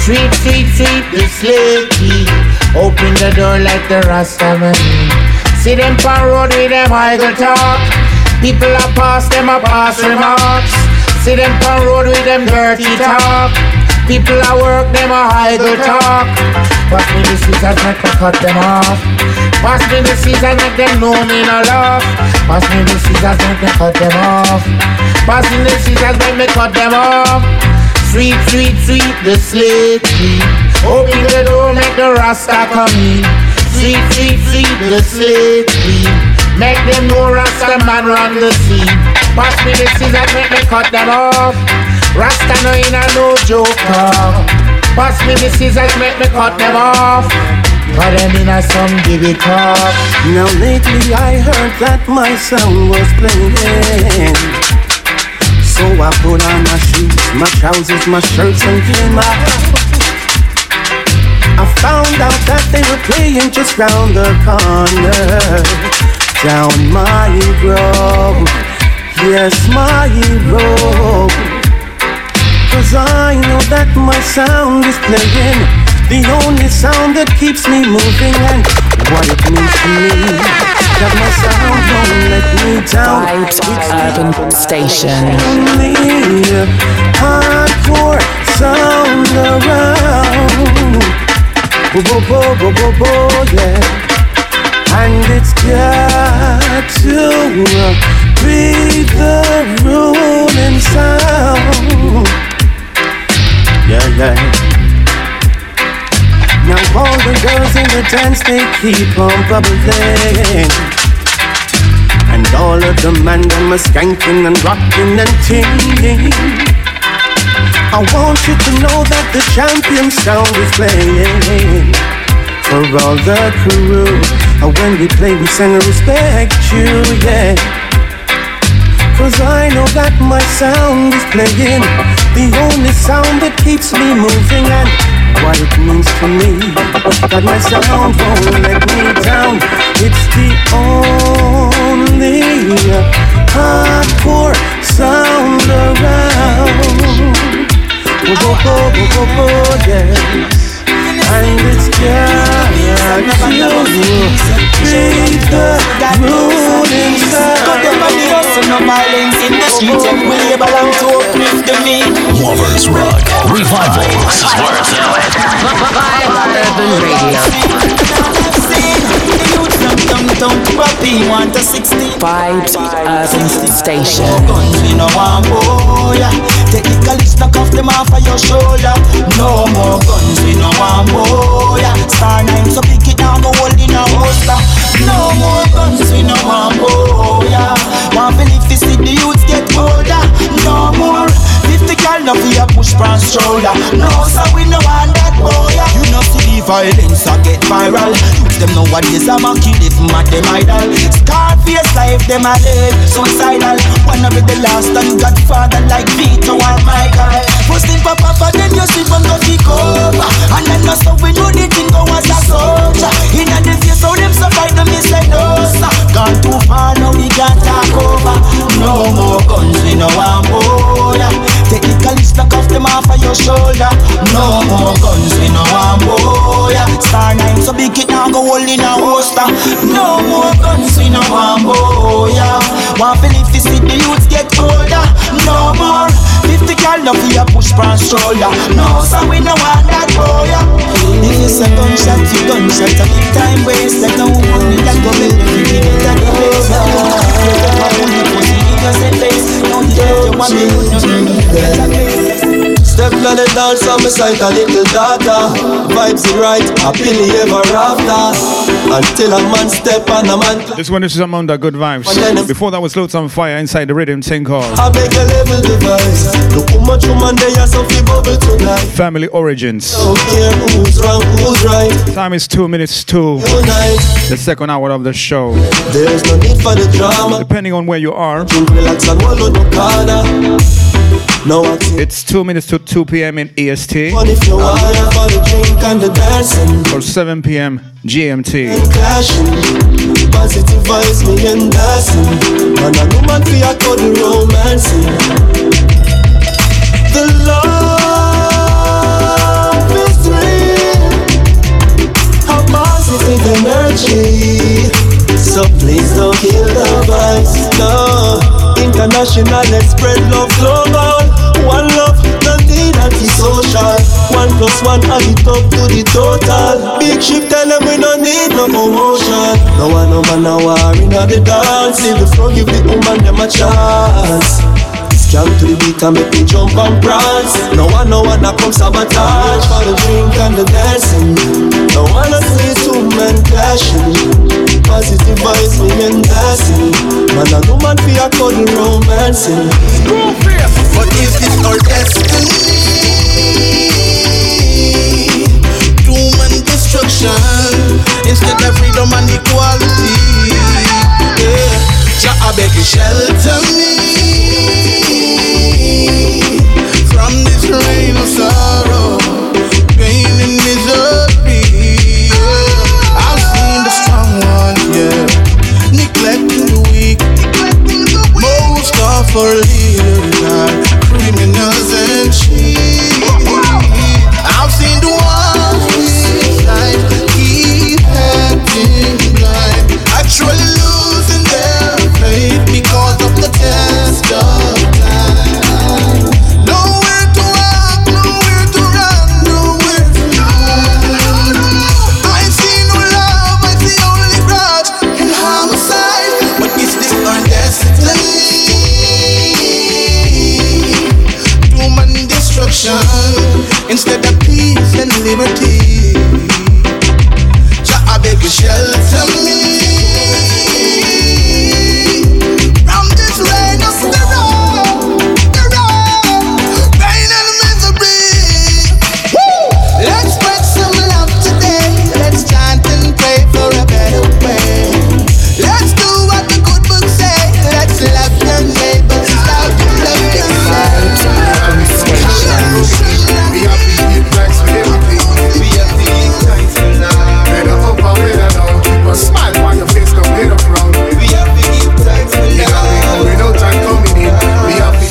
Sweet, sweet, sweet, the slave keep. Open the door, like the Rasta man in. See them pan road with them idle talk. People are pass them a pass remarks. See them pan road with them dirty talk. People are work them a idle talk. Pass me the scissors, make me cut them off. Pass me the scissors, make them know me no love. Pass me the scissors, make me cut them off. Pass me the scissors, make me cut them off. Sweet, sweet, sweet, the slate tree. Open the door, make the Rasta come in. Sweet, sweet, sweet, the slate tree. Make them know Rasta man run the sea. Pass me the scissors, make me cut them off. Rasta no in a no joke talk. Pass me the scissors, make me cut them off. Put them in a some give it up. Now lately I heard that my sound was playing. So I put on my shoes, my trousers, my shirts and came out. I found out that they were playing just round the corner. Down my road, yes, my road. Cause I know that my sound is playing. The only sound that keeps me moving and what it means to me. That my sound won't let me down. Vibes Urban Station. Only hardcore sound around. Bo bo bo bo bo bo yeah. And it's got to uh, be the ruling sound. Yeah, yeah. Now all the girls in the dance they keep on bubbling. And all of the men them are skanking and rocking and tinging. I want you to know that the champion sound is playing for all the crew. And when we play, we sing and respect you, yeah. Cause I know that my sound is playing, the only sound that keeps me moving and what it means to me. That my sound won't let me down. It's the only uh, hardcore sound around. Go, go, go, go, go, yeah. And it's you the ruling Got them on the hustle, no violence in the street Yet we label and to uplift the mean Lovers Rock Revival. This is where it's at. Urban Radio. Vibes Urban Station. Take the calice, knock off them off of your shoulder. No more guns, we no want more. Yeah. Star nine, so pick it down, go hold in a holster. No more guns, we no want more. Yeah. Want to live to see the youths get older. No more. 50 gal, no fear push past shoulder. No, so we no want that boy. Yeah. You know see the violence, I get viral. Youth them nowadays, I'm a kid if mad them idol. Scarface life, them a dead, suicidal. Wanna be the last and Godfather like Vito and Michael. Pop up, and then you see from go kick over. And then no so we know the thing go as a soldier. In the face, so them survive them, me say no sir. Gone too far, now we can't talk over. No more guns, we no want more. the calice, knock off them off of your shoulder. No more guns, we no want more. Yeah. Star nine, so big it now go hold in a holster. No more guns, we no want more. yeah. Want to live to see the youths get older. No more. 50 gal no fear push past shoulder. No, so we no want that boy. yeah. If you say gunshot, you gunshot, a big time waste. Like no money that go build every minute of the place. No, you get my money, pussy, you just say face. No, you get your money, no, Step on the dance on my side, a little data. Vibes right, happily ever after. Until a man step on a man. This one is some under good vibes. Before that was Lutan Fyah inside the rhythm thing called I make a level device. Look how much woman they are, some people bubble tonight. Family Origins. Don't care who's wrong, who's right. Time is two minutes to Tonight, the second hour of the show. there's no need for the drama. Depending on where you are, Relax and on the corner. No it's two minutes to 2 p.m. in EST Fun if you wanna for the drink and the dancing. or 7 p.m. GMT. Positive vibes, me and dancing. And a woman for your cuddle romancing. The love is real. A positive energy. So please don't kill the vibes. No. International, let's spread love global. One love, no need anti-social. One plus one, add it up to the total. Big ship, tell them we don't need no promotion. No one, no man, no war in the dance. If the front give the woman them a chance. Scam to the beat and make me jump and prance. No one, no one that come sabotage for the drink and the dancing. No one that see two men clashing. Positive vibes, me and dancing. Man and woman for a cuddle romancing. Is this our destiny? Doom and destruction instead of freedom and equality. Yeah. Jah, I beg you shelter me from this rain of sorrow, pain and misery. I've seen the strong ones, the weak. Most of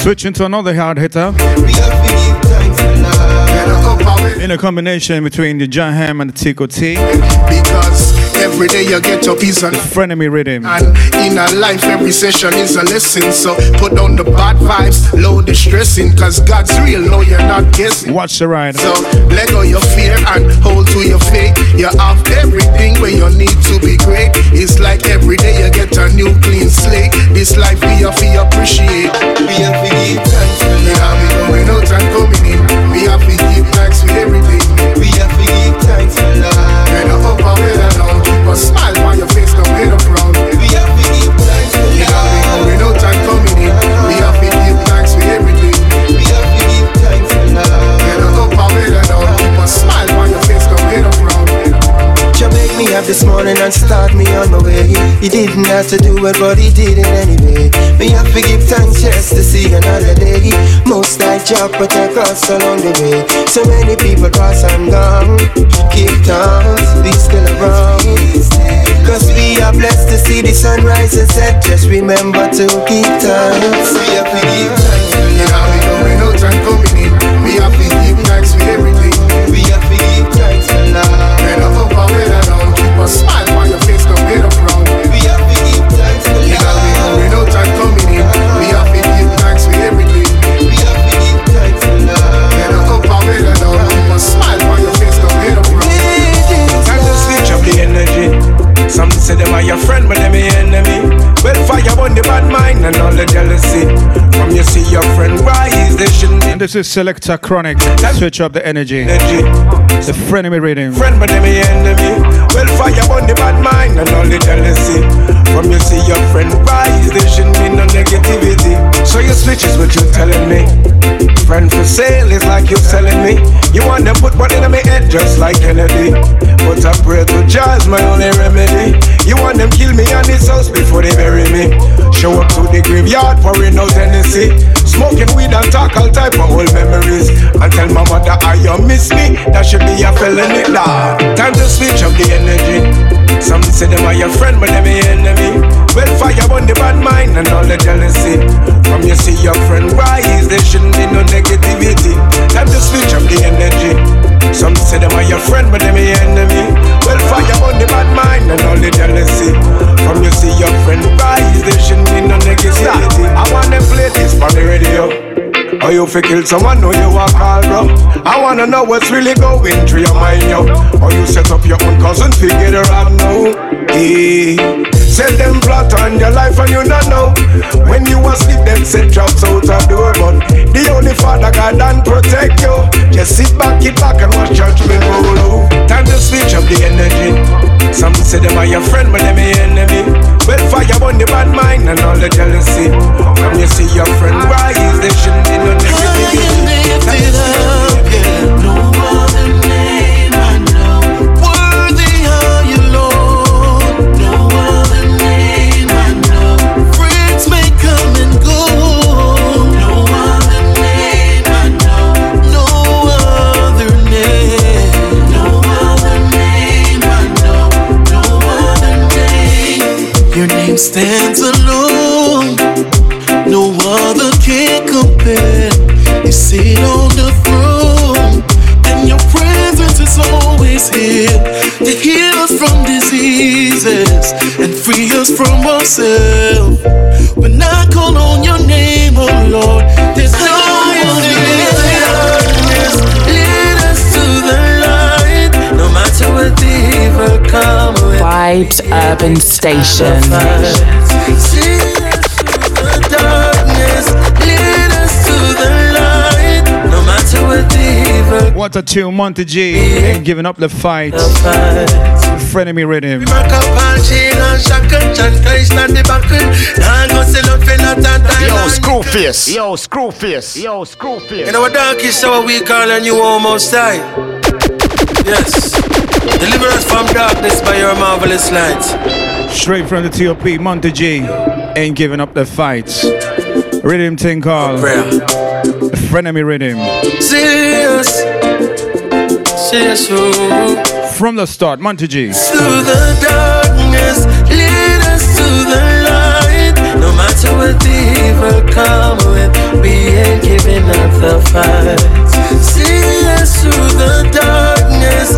Switching to another hard hitter we have to give thanks for love. Better up and better in a combination between the Jaham and the Tico T. because every every day you get up is an frenemy rhythm. And in a life, every session is a lesson. So put down the bad vibes, low the stressing, cause God's real, no, you're not guessing. Watch the ride. So let go your fear and hold to your faith. You have everything where you need to be great. It's like every day you get a new clean slate. This life we have to appreciate. We have to give thanks for yeah, we going out and coming in. We have to give thanks for everything. We have to give thanks for life. When up up a smile on your face, don't get a frown. We have to give thanks for life. Yeah, we going out and coming in. We have to give thanks for everything. We have to give thanks for life. When up up and when down, keep a smile on your face, don't get a frown. You make me up this morning and start me on my way. He didn't have to do it, but he did it anyway. Me have to give thanks just to see another day. Job protect us along the way. So many people pass and gone. Keep thanks, we still around. Cause we are blessed to see the sunrise and set. Just remember to keep thanks. We have to give thanks for yeah, we going out and coming in. We have to give thanks for everything. We have to give thanks for life. When up up and when down, keep a smile on your face, don't get your friend, but them enemy. Well, fire on the bad mind and all the jealousy. From you see your friend rise, they shouldn't And this is Selector Chronic. Switch up the energy. energy. The frenemy rhythm. Friend, but them your enemy. Well, fire on the bad mind and all the jealousy. From you see your friend rise, there shouldn't be no negativity. So you switch is what you're telling me. Friend for sale is like you selling me. You want them put one in my head just like Kennedy. But I pray to is my only remedy. You want them kill me on this house before they bury me. Show up to the graveyard pouring out Tennessee. Smoking weed and talk all type of old memories. And tell my mother I you miss me. That should be a felony. Nah. Time to switch up the energy. Some say them are your friend, but them your enemy. Well, fire on the bad mind and all the jealousy. From you see your friend rise, there shouldn't be no negativity. Time to switch up the energy. Some say them are your friend, but them your enemy. Well, fire on the bad mind and all the jealousy. From you see your friend rise, there shouldn't be no negativity. I want them play this for the radio. Or you fi kill someone, know you are call bro I wanna know what's really going through your mind, yo Or you set up your own cousin, figure it out now yeah. Set them plot on your life and you not know. When you asleep, them set traps out of door But the only father God and protect you. Just sit back, get back and watch judgment roll Time to switch up the energy. Some say them are your friend, but them your enemy. Well, fire on the bad mind and all the jealousy. When you see your friend rise, They shouldn't be no negativity name stands alone. No other can compare. You sit on the throne, and your presence is always here to heal us from diseases and free us from ourselves. When I call on your name, oh Lord, there's no. Lead us to the light, no matter what the evil come with. Vibes Urban Station. See us through the darkness, lead us to the light, no matter what the evil What a tune, Monty G. Ain't giving up the fight. Frenemy rhythm. Back up and chain and shackle, John Christ and the buckle. Now go sell out for not a time. Yo, Screwface. Yo, Screwface. Yo, Screwface. In our darkest hour, we call on you almost time. Yes. Deliver us from darkness by your marvelous light. Straight from the TOP, Monty G. Ain't giving up the fight. Rhythm thing called Frenemy rhythm. Serious. Serious. oh. From the start, Monty G. Through the darkness, lead us to the light. No matter what the evil come with, we ain't giving up the fight. See us through the darkness,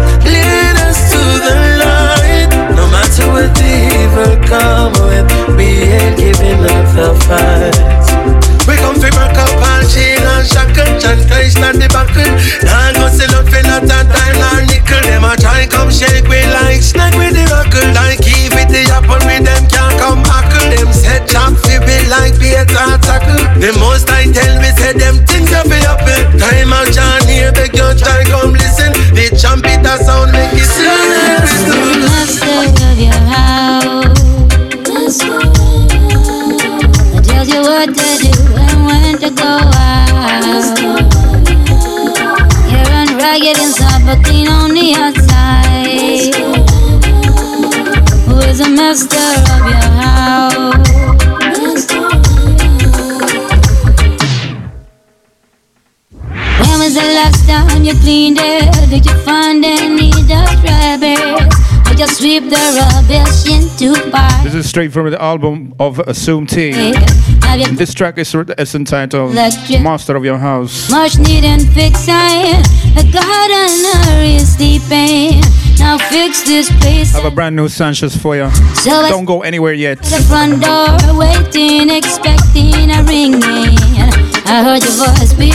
the light. No matter what the evil come with, we ain't giving up the fight. We come to back up and shield and shackle, Christ and the buckle. Now go sell out for not a dime or nickel. Them a try come shake we like snake with the buckle, like the happen with them can't come hackle. Them set chop fi be like Peter tackle. The most I tell me say them things you be up it Time out John here beg you try come listen. The trumpet a sound make it sound of your house tell you what to do and when to go out inside but clean on the outside. Master of your house? When was the last time you cleaned it? Did you find any dust rabbits? Just sweep the rubbish into piles? This is straight from the album of Assume T. This track is, is entitled Electric. Master of Your House. Much need and fixing. The gardener is sleeping. Now fix this place. Have a brand new Sanchez for you. So Don't go anywhere yet. The front door, waiting, expecting a ringing. I heard your voice be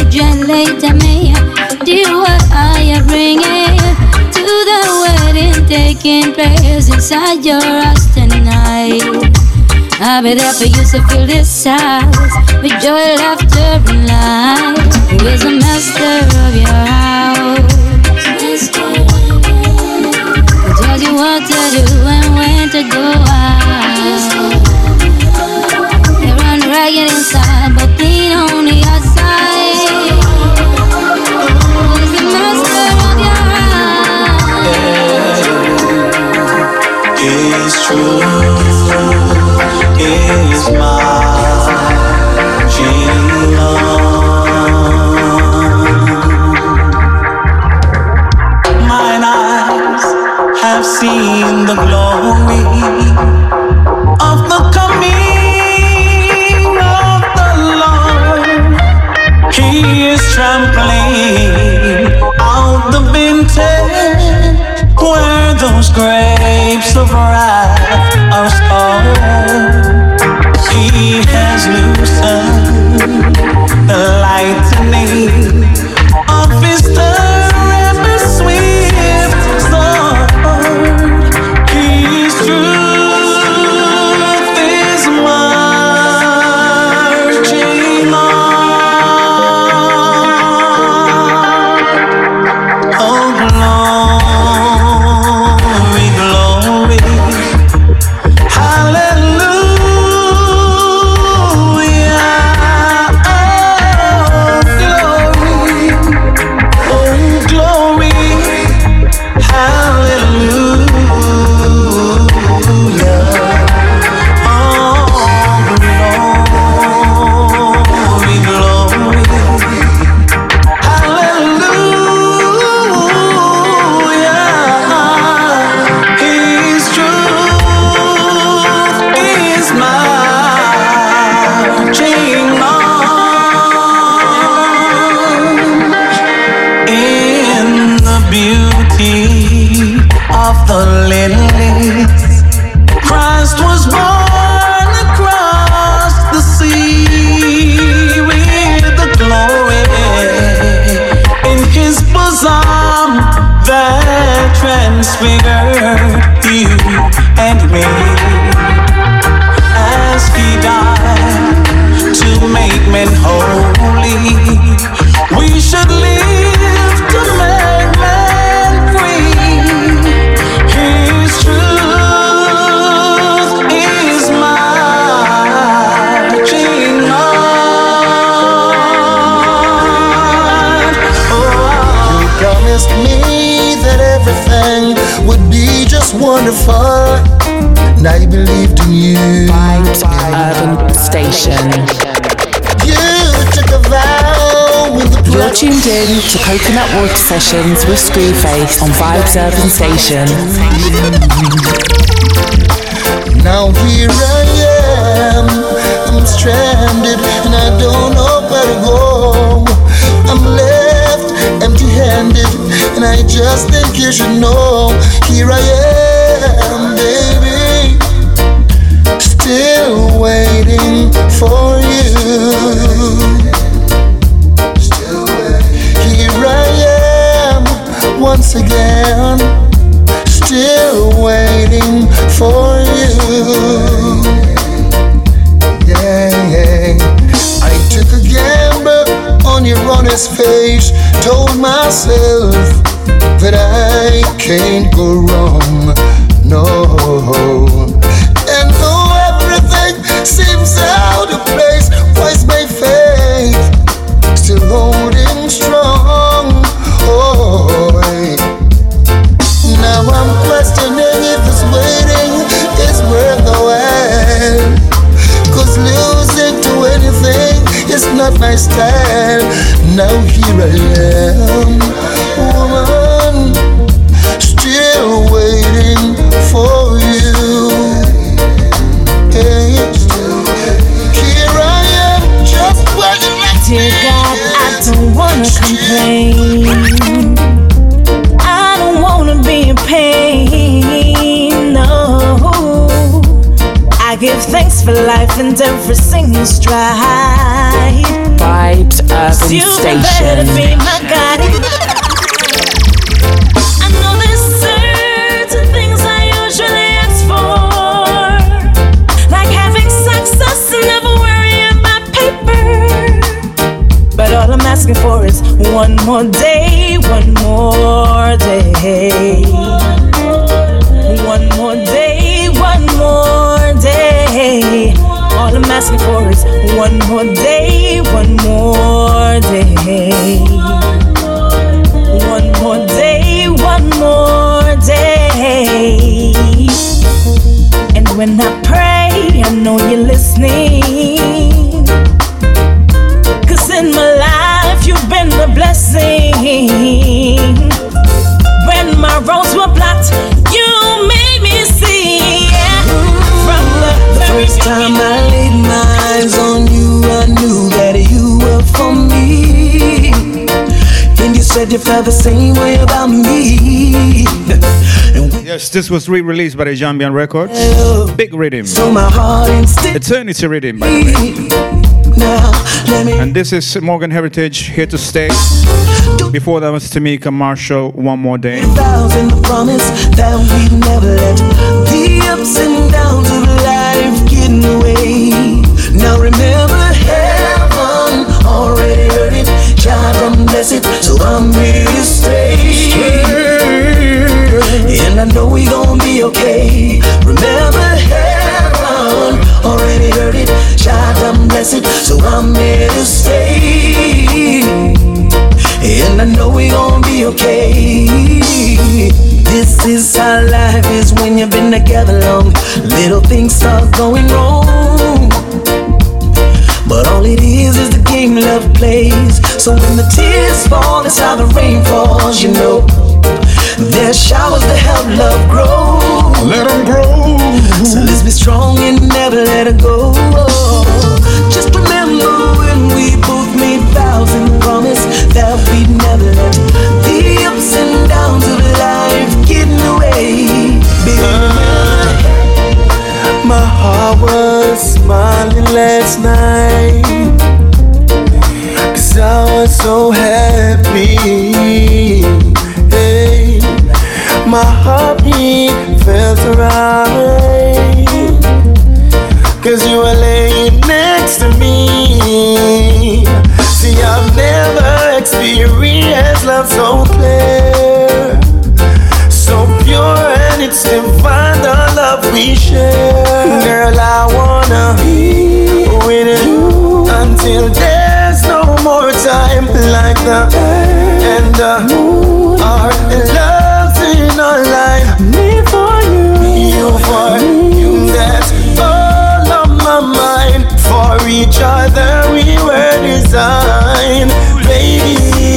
late to me. Dear, what are you bringing the wedding taking place inside your house tonight? I'll be there for you, so fill this house with joy, laughter, and light. Who is the master of your house? Who tells you what to do and when to go out? You run ragged inside, tuned in to Coconut Water Sessions with Screwface on Vibes Urban Station. Now here I am. I'm stranded and I don't know where to go. I'm left empty handed and I just think you should know. Here I am, his face. Told myself that I can't go wrong. No. And though everything seems out of place, was my faith still holding strong? Oh, now I'm questioning if this waiting is worth the while. Cause losing to anything is not my style now here I am, woman, still waiting for you. Hey, here I am, just what you like. Dear God, I don't wanna complain. I don't wanna be in pain. No, I give thanks for life and every single stride know there's certain things I usually ask for, like having success and never worrying about paper. But all I'm asking for is one more day, one more day. One more day, one more day. All I'm asking for is one more day, one more day. One more day, one more day. And when I pray, I know you're listening. Cause in my life, you've been a blessing. When my roads were blocked, you made me see. yeah. From the, The first time I said you felt the same way about me. Yes, this was re-released by the Jambian Records. Big rhythm. So my heart instead. Eternity rhythm, by the way. Now, let me. And this is Morgan Heritage here to stay. Before that was Tamika Marshall, One More Day. vows and the promise that we'd never let the ups and downs of life get in the way. Now remember, heaven already heard it. Done bless it, so I'm here to stay. And I know we gon' be okay. Remember, heaven already heard it. God done bless it, so I'm here to stay. And I know we gon' be okay. This is how life is when you've been together long. Little things start going wrong. All it is is the game love plays. So when the tears fall, it's how the rain falls, you know. There's showers to help love grow. Let 'em grow. So let's be strong and never let it go. Just remember when we both made vows and promise that we'd never let the ups and downs of life get in the way. Baby, uh-huh. My heart was smiling last night. So happy. Hey, my heartbeat felt right. Cause you were laying next to me. See, I've never experienced love so clear. So pure and it's divine the love we share. Girl, I wanna be with you until time like the and the our love's in our life. Me for you, you for you. That's all on my mind. For each other we were designed, baby.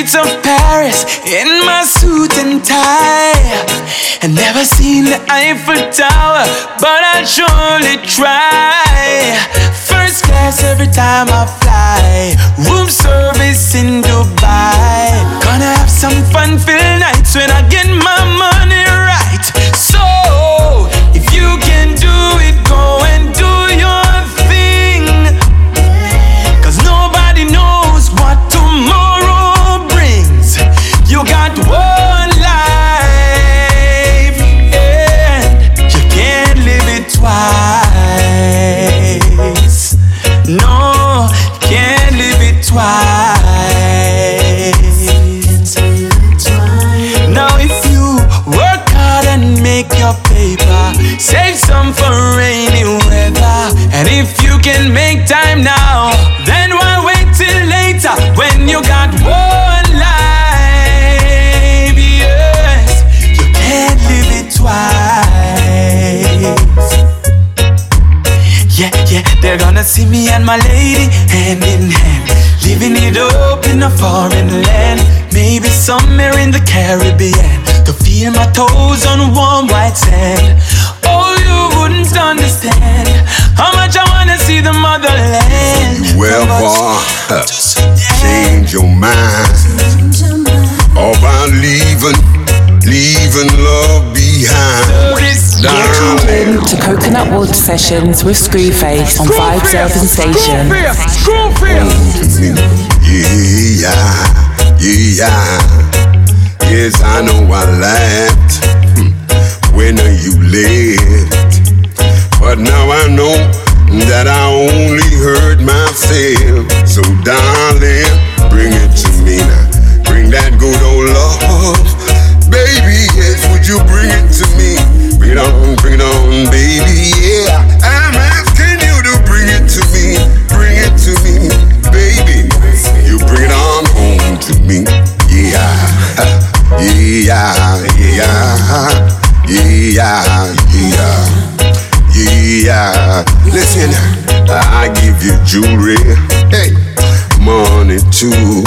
Streets of Paris in my suit and tie. i never seen the Eiffel Tower, but I'll surely try. First class every time I fly. Room service in Dubai. Gonna have some fun filled nights when I get my now, then why wait till later when you got one life? Yes, you can't live it twice. Yeah, yeah, they're gonna see me and my lady hand in hand. Living it up in a foreign land. Maybe somewhere in the Caribbean. To feel my toes on warm white sand. Motherland. Well, boy, change your mind about leaving, leaving love behind. You're tuned in to Coconut Water Sessions with Screwface on Vibes Urban Station. Yeah, yeah. Yes, I know I laughed hmm, when you left. But now I know that I only hurt myself. So, darling, bring it to me now. Bring that good old love. Baby, yes, would you bring it to me? Bring it on, bring it on, baby, yeah. I'm asking you to bring it to me, bring it to me, baby. You bring it on home to me, yeah, yeah, yeah, yeah, yeah, yeah. Listen, I give you jewelry, hey, money too,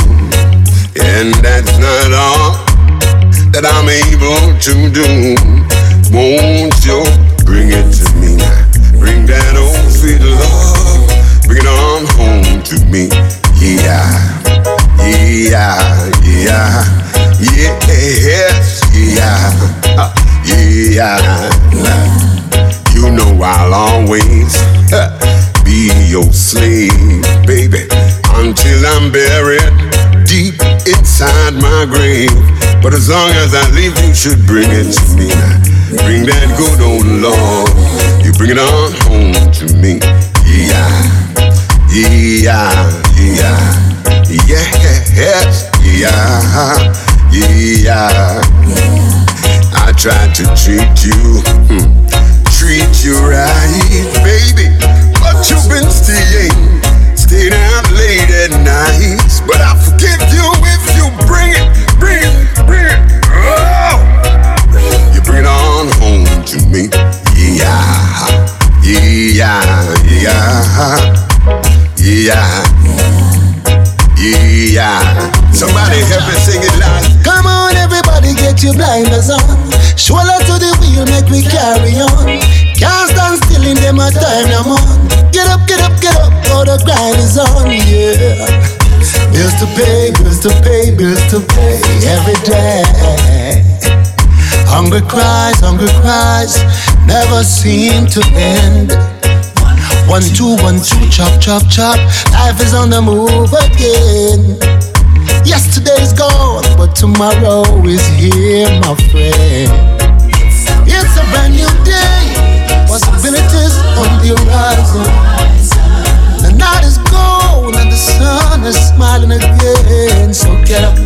and that's not all that I'm able to do. Won't you bring it to me now? Bring that old sweet love. Bring it on home to me. Yeah, yeah, yeah, yes, yeah, uh, yeah. You know I'll always uh, be your slave, baby, until I'm buried deep inside my grave. But as long as I live, you should bring it to me. Bring that good old love. You bring it on home to me. Yeah, yeah, yeah, yes, yeah, yeah. I tried to treat you, hmm, treat you right, baby, but you've been staying, staying out late at night. But I forgive you if you bring it, bring it, bring it. Oh. You bring it on home to me. Yeah, yeah, yeah, yeah, yeah. Somebody help me sing it loud. Come on, everybody, get your blinders on. Shoulder to the wheel, make me carry on. Can't stand still in them a time no more. Get up, get up, get up, all the grind is on, yeah. Bills to pay, bills to pay, bills to pay every day. Hungry cries, hunger cries, never seem to end. One, two, one, two, chop, chop, chop. Life is on the move again. Yesterday's gone, but tomorrow is here, my friend. It's a brand new day, possibilities on the horizon. The night is gone and the sun is smiling again. So get up,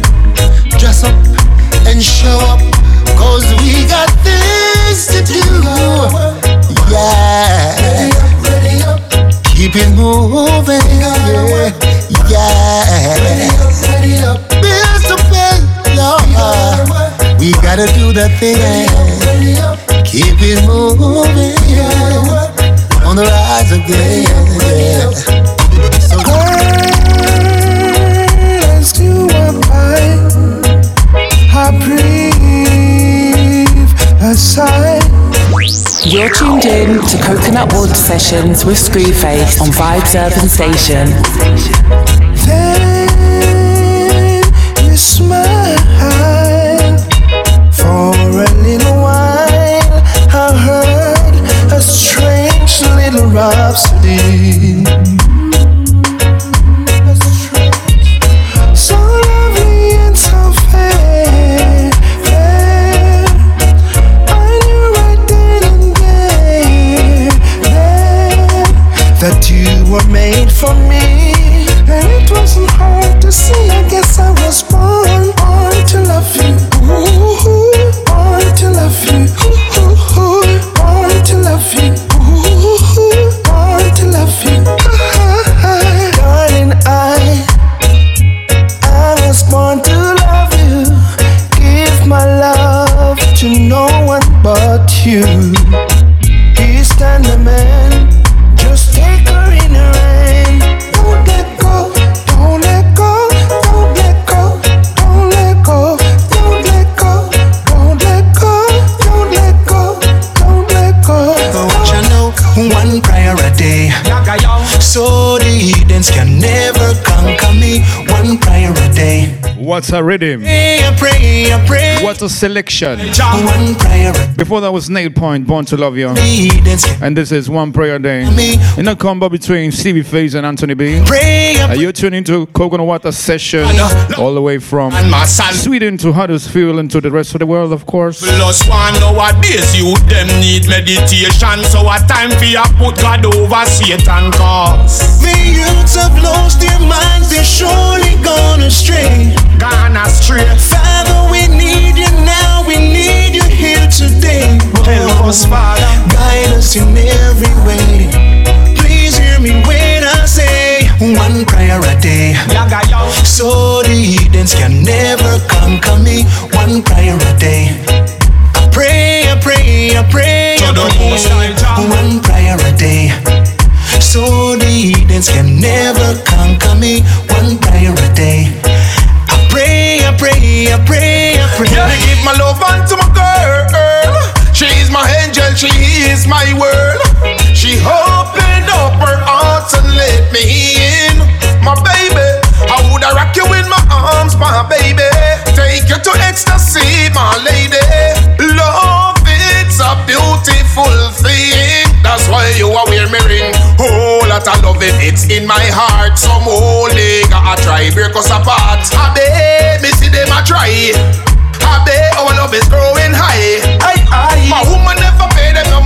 Sessions with Screwface on Vibes Urban Station. Then you smile for a little while. I heard a strange little rhapsody. What a rhythm. Pray, I pray, I pray. What a selection. Before that was Nail Point, Born to Love You. And this is One Prayer a Day. In a combo between Stevie Face and Anthony B. Uh, Are you tuning to Coconut Water Session all the way from Sweden to Huddersfield and to the rest of the world, of course. Plus one nowadays you them need meditation So a time for you put God over Satan cause The youths have lost their minds, they're surely gone astray. Gone astray Father, today. Help us, Father. Guide us in every way. Please hear me when I say one prayer a day. So the heathens can never conquer me. One prayer a day. I pray, I pray, I pray, I pray. One prayer a day. So the heathens can never conquer me. One prayer a day. I pray, I pray, I pray, I pray. Yeah, I give my love unto my girl she is my world. She opened up her heart and let me in. My baby, I woulda rock you in my arms, my baby? Take you to ecstasy, my lady. Love, it's a beautiful thing. That's why you are wear me ring. Oh, lot of love it, it's in my heart. Some holy gotta try break us apart. I bet me see them a try. I bet our love is growing high. Aye, aye. My woman never them no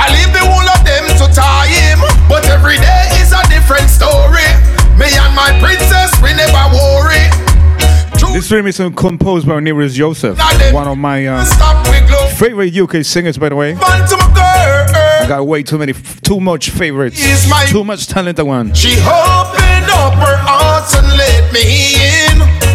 I leave the whole of them to him But every day is a different story. Me and my princess, we never worry. This remix is composed by Nereus Joseph, one of my uh, Stop with glove favorite UK singers, by the way. Fun to my I got way too many, too much favorites, too much talent at one. She opened up her heart and let me in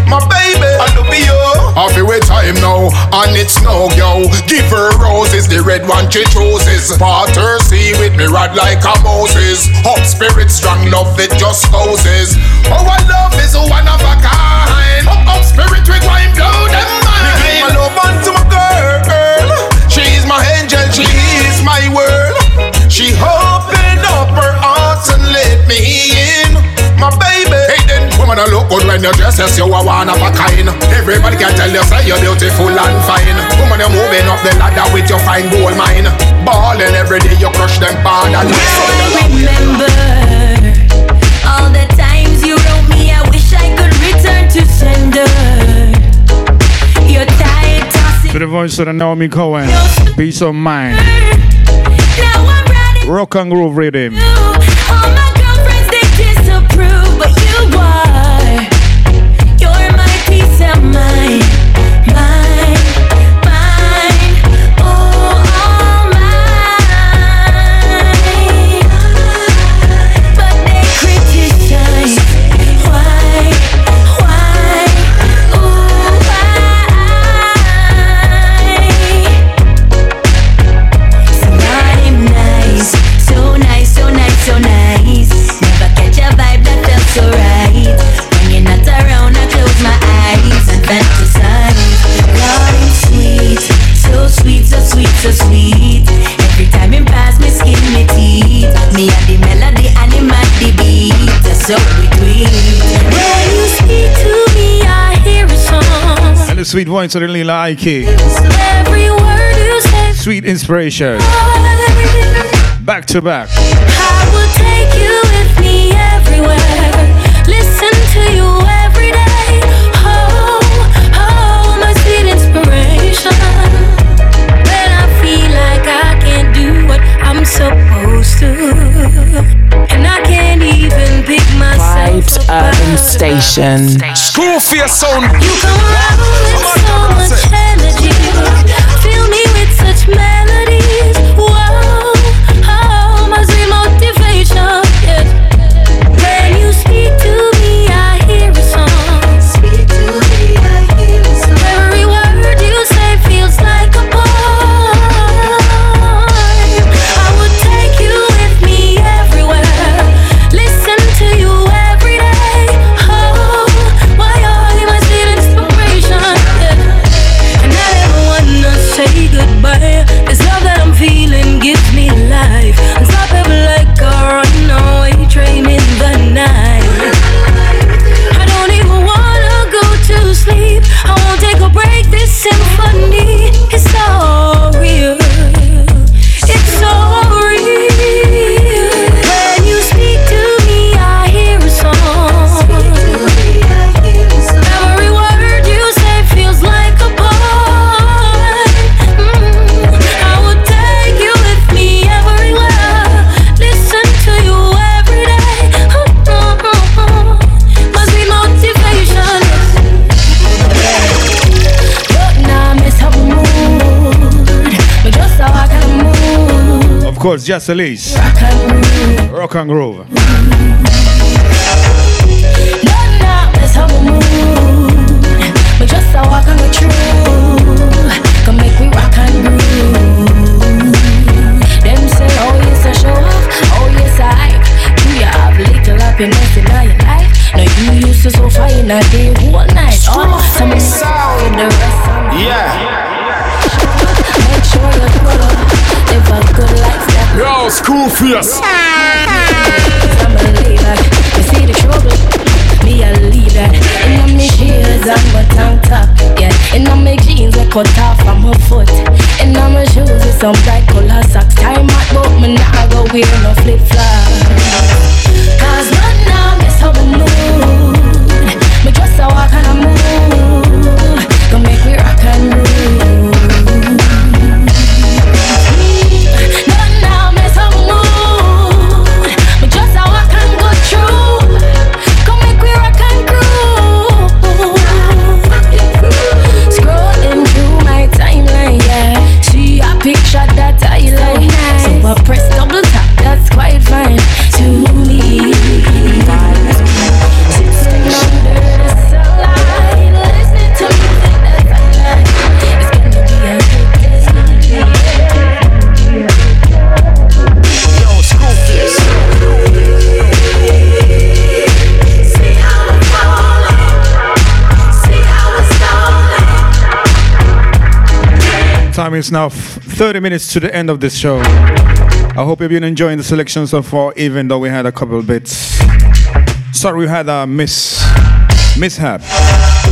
My baby, I love you I feel with time now, and it's no yo. Give her roses, the red one she chooses. Part her sea with me rod like a Moses. Up spirit, strong love, it just hoses Our oh, love is one of a kind. Up, up spirit, we going blow them mind. Give my love unto my girl. She is my angel, she is my world. She opened up her heart and let me then, woman, I look good when you dress as you are one of a kind Everybody can tell you say you're beautiful and fine Woman, you're moving up the ladder with your fine gold mine Balling every day, you crush them bad and Remember all the times you wrote me. I wish I could return to sender. You're tired, tossing. To the voice of the Naomi Cowan, Peace of Mind, Now I'm ready. Rock and Groove Rhythm. So we. When you speak to me, I hear a song. And the sweet voice of the Lila Ike. Every word you say. Sweet inspiration. Back to back. I will take you Vibes up Urban out Station. Screwface sound. You come around with so much energy. Fill me with such melodies. Of course, Just Elise. Rock and Groove. But just a walk on the truth Come make me rock and groove Them say, yes, I show off yes, I Do you have little happiness in your life? You used to so day, whole night Oh, some sound the rest Yeah Make sure good Live a good life Yo, school fierce. I'm a leader You see the trouble? Me a leader. In a me heels and my tank top Yeah, in a me jeans I cut off from my foot. In a my shoes with some bright color socks. Time out but me nah go wear no flip flops Cause right now how me mood Me just a walk and is now f- 30 minutes to the end of this show. I hope you've been enjoying the selection so far, even though we had a couple bits. Sorry, we had a miss mishap.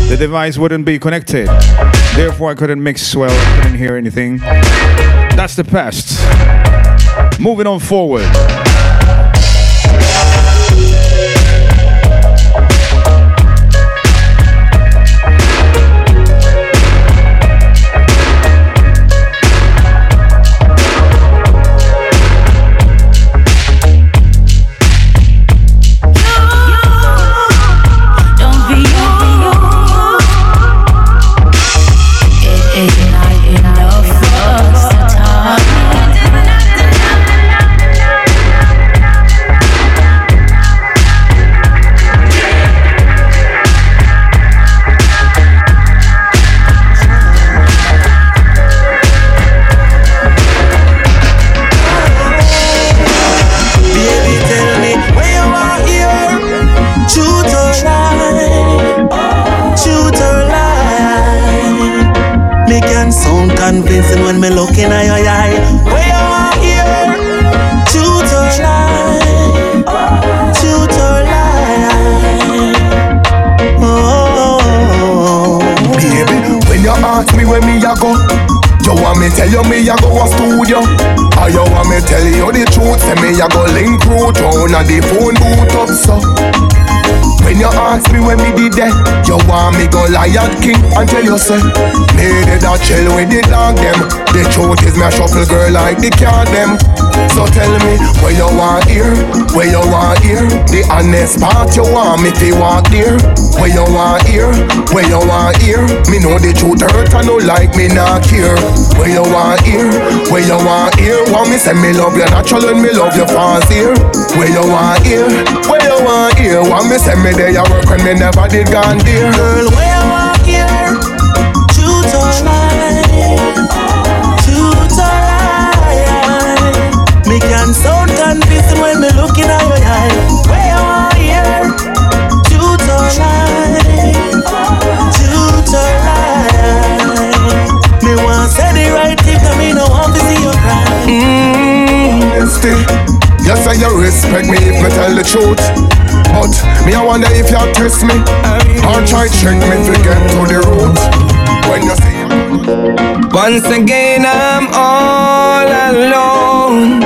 The device wouldn't be connected, therefore I couldn't mix well, couldn't hear anything. That's the past. Moving on forward. The phone boot up so when you ask me when me did that, you want me go lion king and tell you say, me did a chill with the dog them. The truth is me a shuffle girl like the cat them. So tell me where you want here, where you want here. The honest part you want me to walk there. Where you want here, where you want here. Me know the truth hurt and no like me not care. Where you want here, where you want Want me say me love you natural and me love you here. Where you want here, where you want here. Want me say me there you work when me never did gone there. Girl, where you are here. Shoot or lie, shoot or lie. Me can sound convincing when me looking at your eye. Where you are here. Or lie, shoot or lie. Me want say the right me no want to see you cry. Honesty. You say you respect me if me tell the truth. But me I wonder if you test me or try to check me to get to the root. When you say Once again, I'm all alone.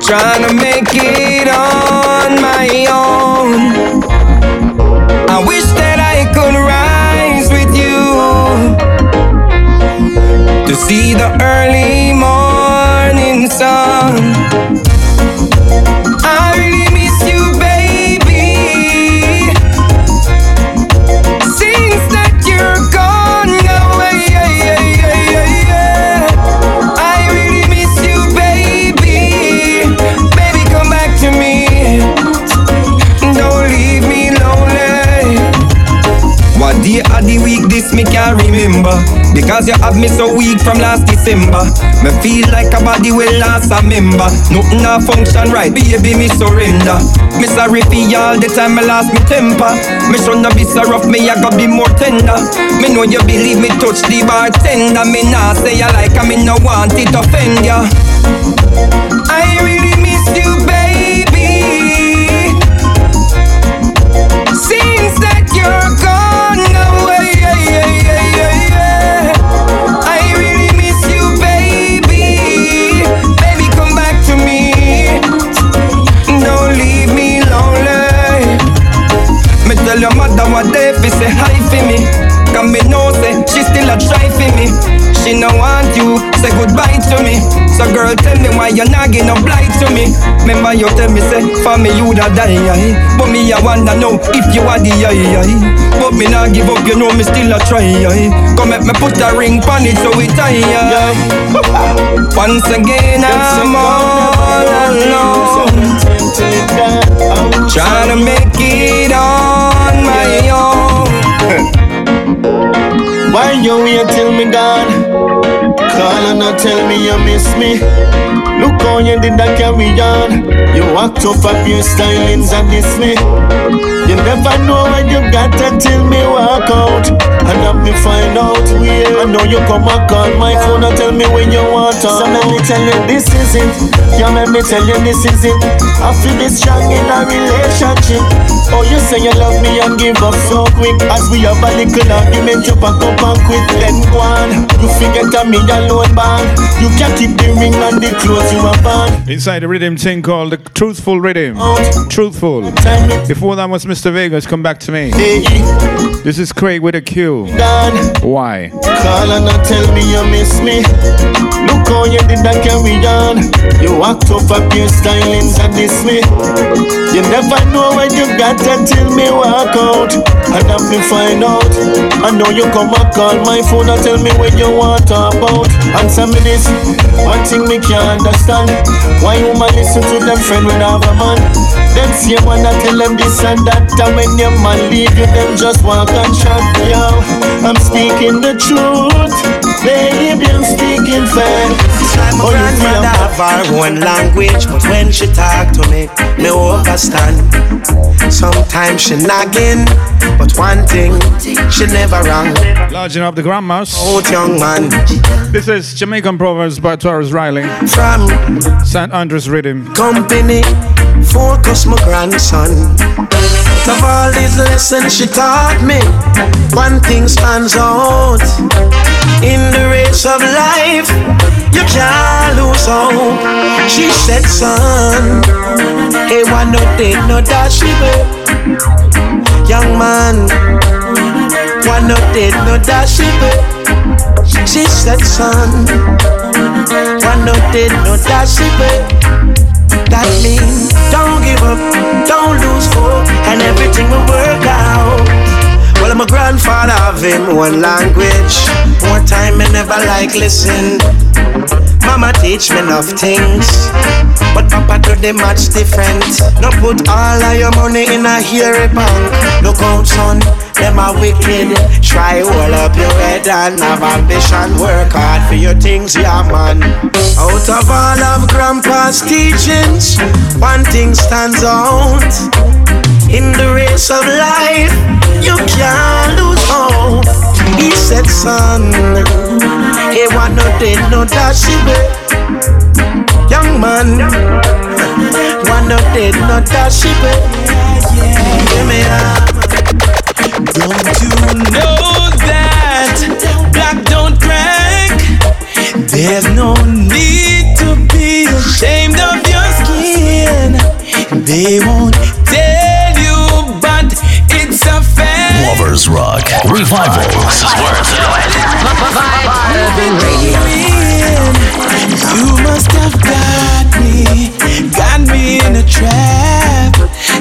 Trying to make it on my own. I wish that the early morning sun. Because you have me so weak from last December. Me feel like a body will last a member. Nothing a function right, baby, me surrender. Me sorry for all the time I lost me temper. Me shouldn't be so rough, me I gotta be more tender. Me know you believe me touch the bartender. Me nah say you like, I me no want it to offend ya. Your mother what they fi say hi for me. Cause me know say she still a try for me. She no want you, say goodbye to me. So girl, tell me why you not get no blight to me. Remember you tell me say for me you da die, aye. but me I wanna know if you are the aye, aye. But me not give up, you know me still a try. Aye. Come make me put a ring pon it so we tie. Aye. Once again I'm all alone, trying to make it on own. Why you wait till me gone? Call and not tell me you miss me. Look how you did that carry on. You walked up up your stylings and diss me. You never know when you got until me walk out. And have me find out where. I know you come and call my phone and tell me when you want to. So let me tell you this is it. Yeah, let me tell you this is it. I feel this strong in a relationship. Oh, you say you love me and give up so quick. As we have a little argument, you pack up and quit. Then go on. You forget me alone band. You can keep the ring and the clothes you on. Inside the rhythm thing called the Truthful Rhythm. Truthful. Before that was Mr. Vegas, come back to me. This is Craig with a Q. Why? Call and tell me you miss me. Look how you did that carry on. You walked up up your stylings and diss me. You never know when you got until me walk out. And me find out. I know you come and call my phone and tell me what you want about. Answer me this. One thing me can't understand. Why you man listen to them friend when I have a man? Them same one that tell them this and that. And when your man leave you, them just walk and shut Yo, I'm speaking the truth. Baby, I'm speaking facts. My Oh, you grandmother feel- have her own language, but when she talk to me, me understand. Sometimes she nagging, but one thing she never wrong. Larging up the grandmas. Old young man. This is Jamaican Proverbs by Tarrus Riley. From St. Andrews Rhythm. company, focus my grandson. Out of all these lessons she taught me, one thing stands out. In the race of life, you can't lose hope. She said, son, hey, one no day, no dash Young man, one no day, no dash She said, son, one no day, no dash that means don't give up, don't lose hope, and everything will work out. Well, my grandfather have him one language. More time me never like listen. Mama teach me enough things, but Papa do the much different. No put all of your money in a hairy bank. Look out, son, them are wicked. Try hold up your head and have ambition. Work hard for your things, yeah, man. Out of all of Grandpa's teachings, one thing stands out. In the race of life, you can't lose. He said, son, he want no dead, no dash Young man, want no dead, no dash Give me Don't you know that black don't crack? There's no need to be ashamed of your skin. They won't Lovers Rock Revival. This is. Urban Radio. You must have got me, got me in a trap.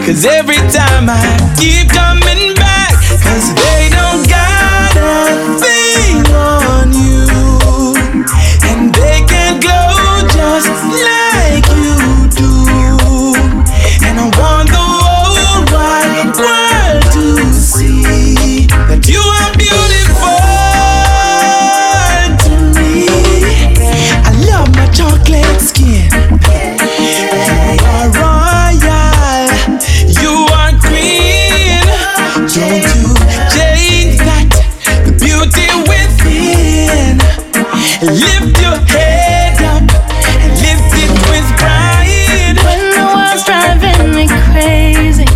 Cause every time I keep coming back, cause they don't Lift your head up lift it with pride. When the world's driving me crazy,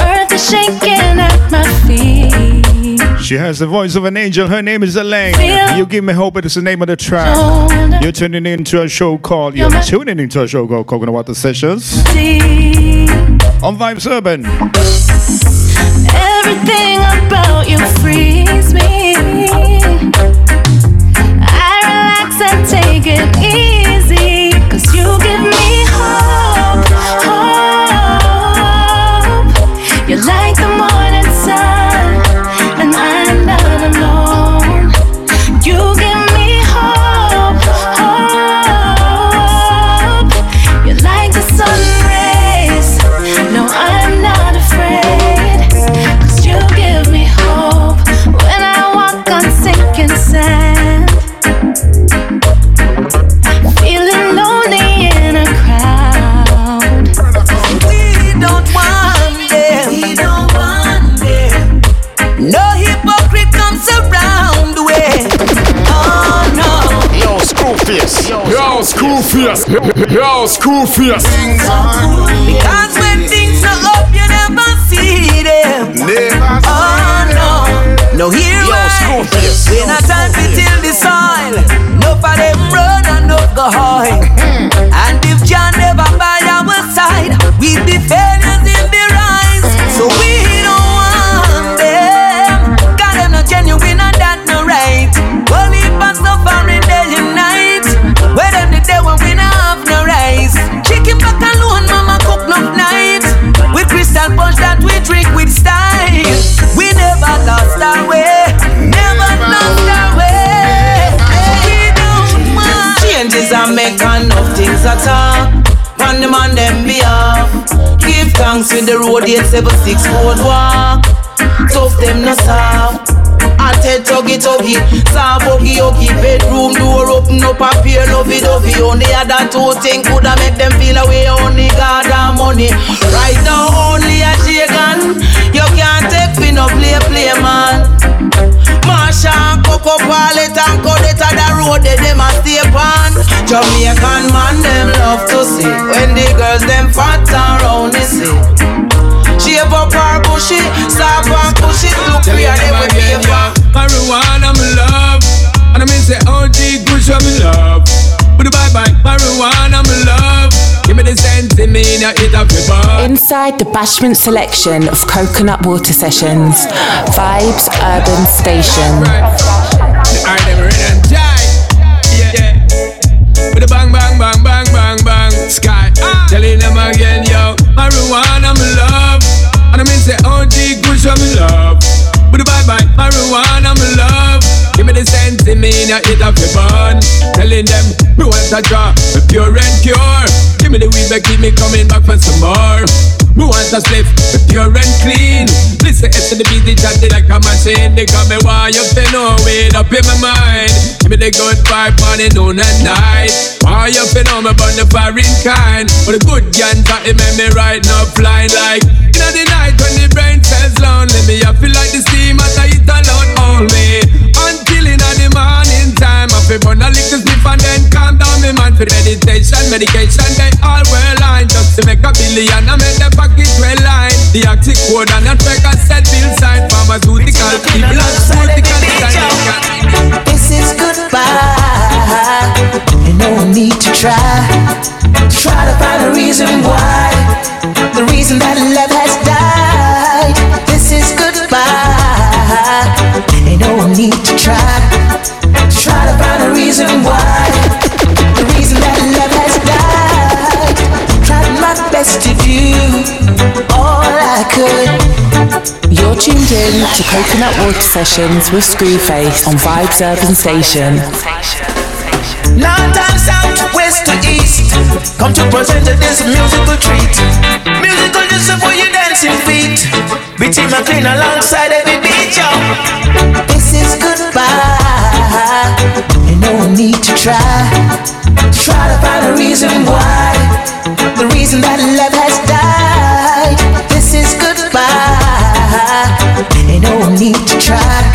earth is shaking at my feet. She has the voice of an angel. Her name is Elaine. You give me hope. But It is the name of the track. You're tuning into a show called. You're tuning into a show called Coconut Water Sessions See, on Vibes Urban. everything about you frees me. Take it easy, Yo, school Because changes and make enough things at all. On the man them behalf. Give thanks with the road 876 road walk. Tough them no soft. I tell tuggy tuggy, saw buggy huggy Bedroom door open up a pair lovey dovey Only other two things coulda make them feel away Only God and money Right now only a shaken You can't take me no play play man And Coco Pallet and the road them a stay on Jamaican man them love to see When the girls them fat and round the sea Shave up her bushy, stop and push it Look Tell free you and they them pay yeah. Marijuana, me love. And I mean say OG Gucci, me love. But bye bye, marijuana, me love. Give me the sense in me, now it your. Inside the Bashment selection of Coconut Water Sessions, Vibes Urban Station. Alright, them ready and die. Yeah, yeah. With a bang, bang, bang, bang, bang, bang. Sky. Telling them again, yo. Marijuana, me love. And I mean say oh, OG Gucci, me love. With a bye bye, marijuana, me love. Me the sense in me, now it up your bun. Telling them, me want a draw, me pure and cure. Give me the weed back, keep me coming back for some more. Me want a spliff, pure and clean. Listen to the beat, it chatty like a machine. They got me why you feel no weight up in my mind. Give me the good vibe, morning, noon and night. Why you feel no me burn the foreign kind. But the good ganja, it make me right now flying like. In the night when the brain says lonely, me I feel like the steam as I hit alone all me. In the morning time, I feel burn a little sniff and then calm down me mind for meditation, medication. They all well just to make a billion. I make the pocket well line. The active code and make a set bill sign. Pharmaceutical people and pharmaceutical design. This is goodbye. And no need to try. Try to find a reason why. The reason that love has died. This is goodbye. And no need to try. Try to find a my to. You're tuned in to Coconut Water Sessions with Screwface on Vibes Urban Station. North and south, west to east, come to present this musical treat. Musical just for your dancing feet. Bitty McLean alongside Try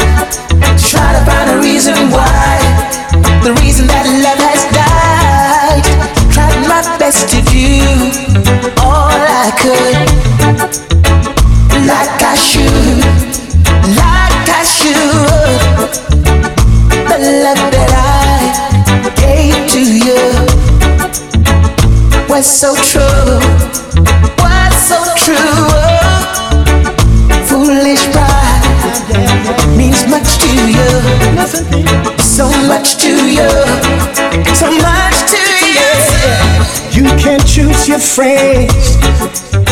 friends,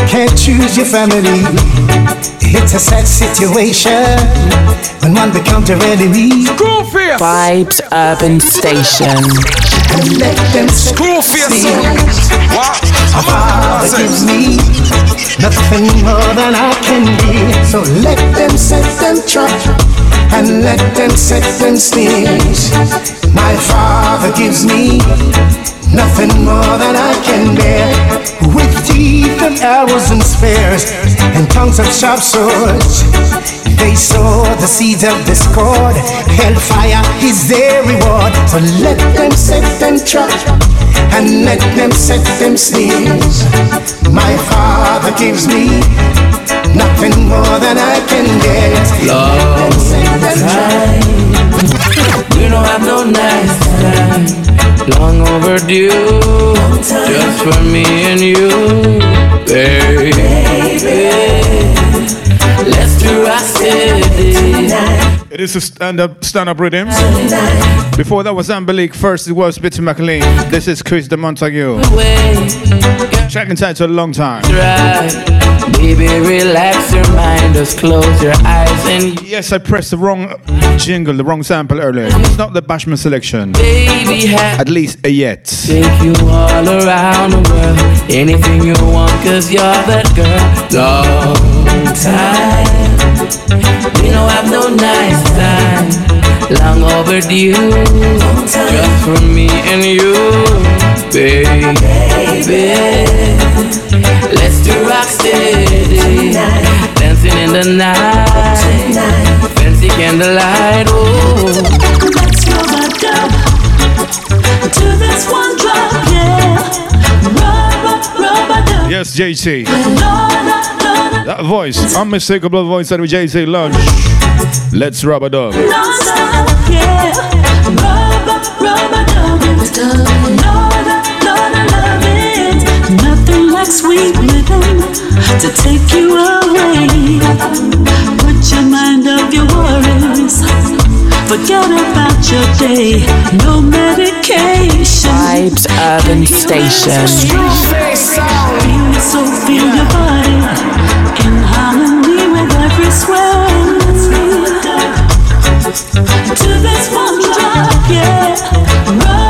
can't choose your family. It's a sad situation when one becomes your enemy. Vibes Urban Station. And let them Screwface. What? A father gives me nothing more than I can be. So let them set them trap and let them set them snares. My father gives me nothing more than I can bear. With teeth and arrows and spears and tongues of sharp swords. They sow the seeds of discord. Hellfire is their reward. So let them set them trap and let them set them snares. My father gives me nothing more than I can get. Let them set them trap. We don't have no nice time. Long overdue. Just for me and you, baby. Let's do our city. It is is stand-up, stand-up rhythm. Before that was Ambalik. First it was Bitty McLean. This is Chris de Montague. Track entitled "Long Time." Right. Baby, relax your mind, just close your eyes and Yes, I pressed the wrong jingle, the wrong sample earlier. It's not the Bashman selection. baby At least a yet. take you all around the world. Anything you want, cause you're that girl. Long time. We don't have no nice time. Long overdue. Just for me and you, baby. baby. Let's do rock steady. Dancing in the night. Fancy candlelight. Oh. Let's go back up to this one drop, yeah. Dub. Yes, JC. That voice, unmistakable voice that with JC Lodge. Let's rub a dub. Sweet to take you away. Put your mind your worries. Forget about your day. No medication. Vibes Urban Station. Feel so feel your body in harmony with every swell. To this one drop, yeah.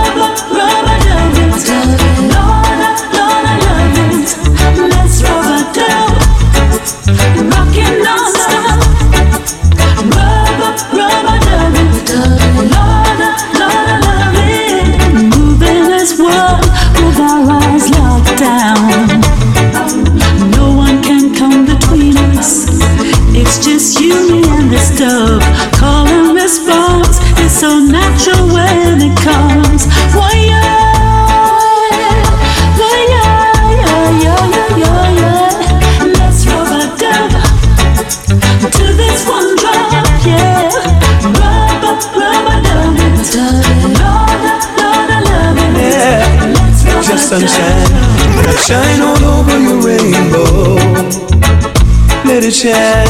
Let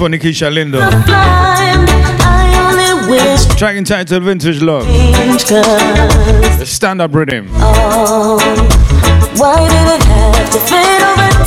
for Nikisha Lindo. Track entitled Vintage Love. The stand up rhythm. Oh, why did it have to fade over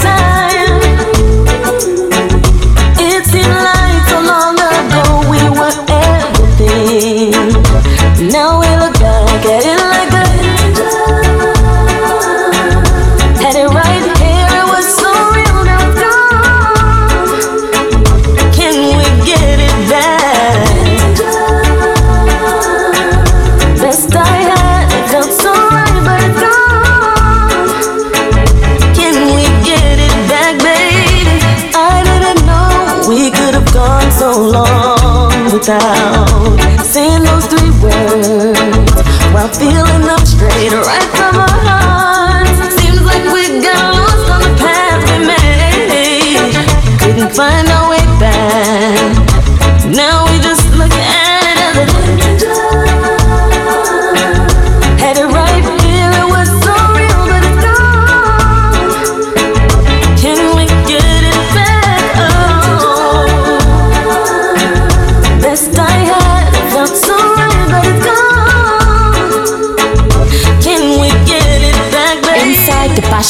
long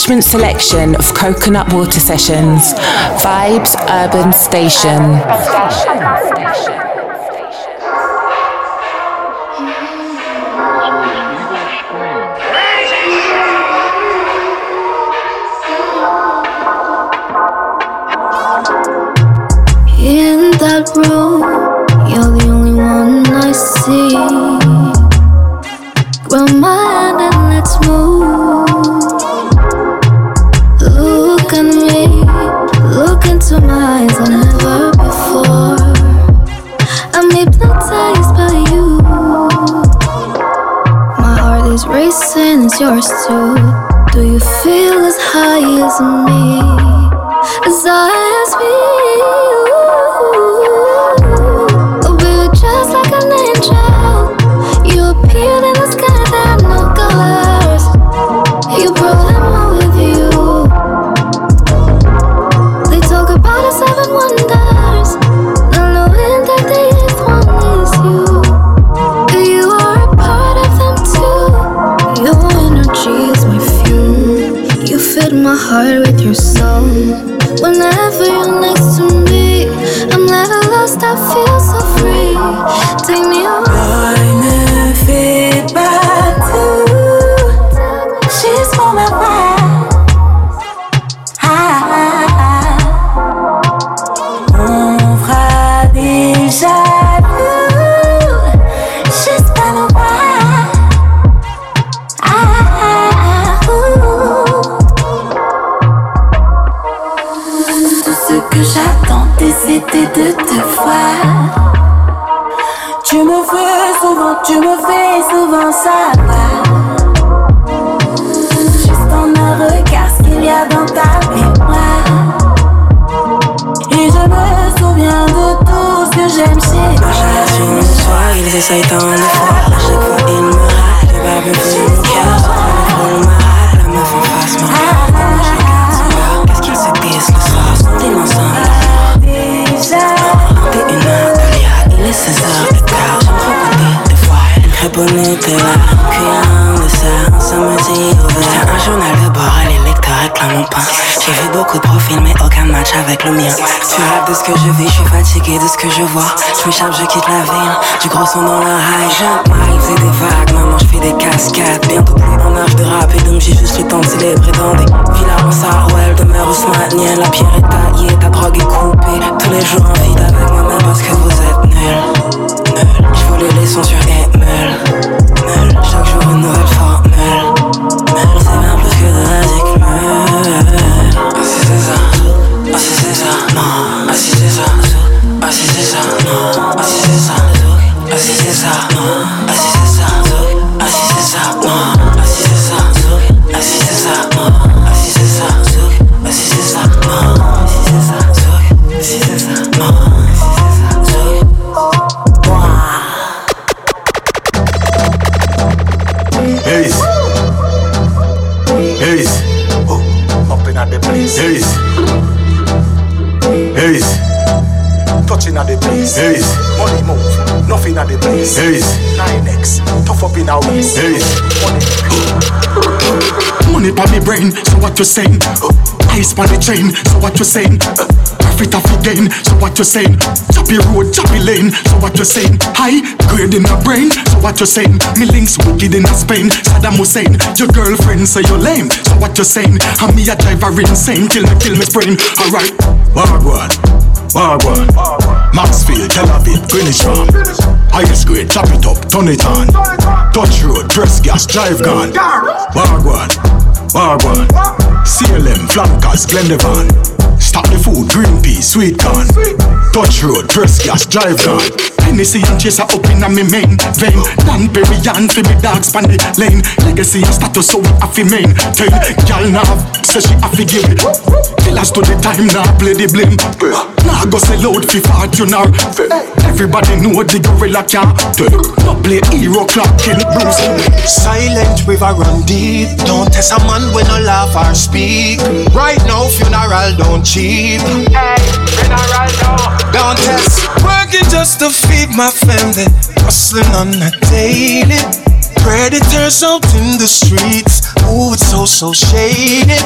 Inside selection of Coconut Water Sessions, Vibes Urban Station. Is racing, it's yours too. Do you feel as high as me? As high as me? gonna savoir. Juste en un regard, ce qu'il y a dans ta mémoire. Et je me souviens de tout ce que j'aime chez toi. Sur mon soir, ils essayent tant d'efforts. À chaque fois, ils me mon cœur. Ils frôlent ma rate. La meuf en face me gars. Qu'est-ce qu'ils se disent le soir? Sont-ils ensemble? T'es une Natalia. Il est 16h crêpe Nutella. Cuillère de ça. Un samedi ouvert. J'étais un journal de bord. Les lecteurs réclament mon pain. J'ai vu beaucoup de profils, mais aucun match avec le mien. Tu rêves de ce que je vis, je suis fatigué de ce que je vois. Je m'échappe, je quitte la ville. Du gros son dans la miles et des vagues. Maman, je fais des cascades. Bientôt plus en âge de rap. Et donc j'ai juste le temps de célébrer dans des villas en Sarwell. Demeure Ousmanienne. La pierre est taillée, ta drogue est coupée. Tous les jours en vide avec moi-même parce que vous êtes nuls. Je vous les sons sur Emule. Meule. Chaque jour une nouvelle formule. Meule, c'est bien plus que de la dick meule. Ah c'est ça, ah c'est ça, non, Money pa me brain, so what you saying? Uh, ice pa the chain, so what you saying? Uh, profit off again, so what you saying? Choppy road, choppy lane, so what you saying? High grade in my brain, so what you saying? Me links wicked in a Spain, Saddam Hussein. Your girlfriend say you're lame, so what you saying? And me a driver insane, kill me, kill me sprain. Alright, Wagwan, Wagwan, Maxfield, Tel Aviv, Greenwich Farm. Highest grade, chop it up, turn it on. Touch road, press gas, drive gun. Wagwan, Wagwan, CLM, flankers, Glendevon. Stop the food, green pea, sweet corn. Touch road, press gas, drive gun. Hennessy and chaser up in a me main vein. Dan Perry and for me dogs span the lane. Legacy and status so we have to maintain. Girl now say she have to give it. Killers to the time now play the blame. Now go sell out fi fortune or Everybody know the gorilla can't take. No play hero clock in Bruce Silent river run deep. Don't test a man when no laugh or speak. Right now funeral don't cheap. Funeral don't. Don't test. Working just to my family. Hustling on a daily. Predators out in the streets. Ooh, it's so so shady.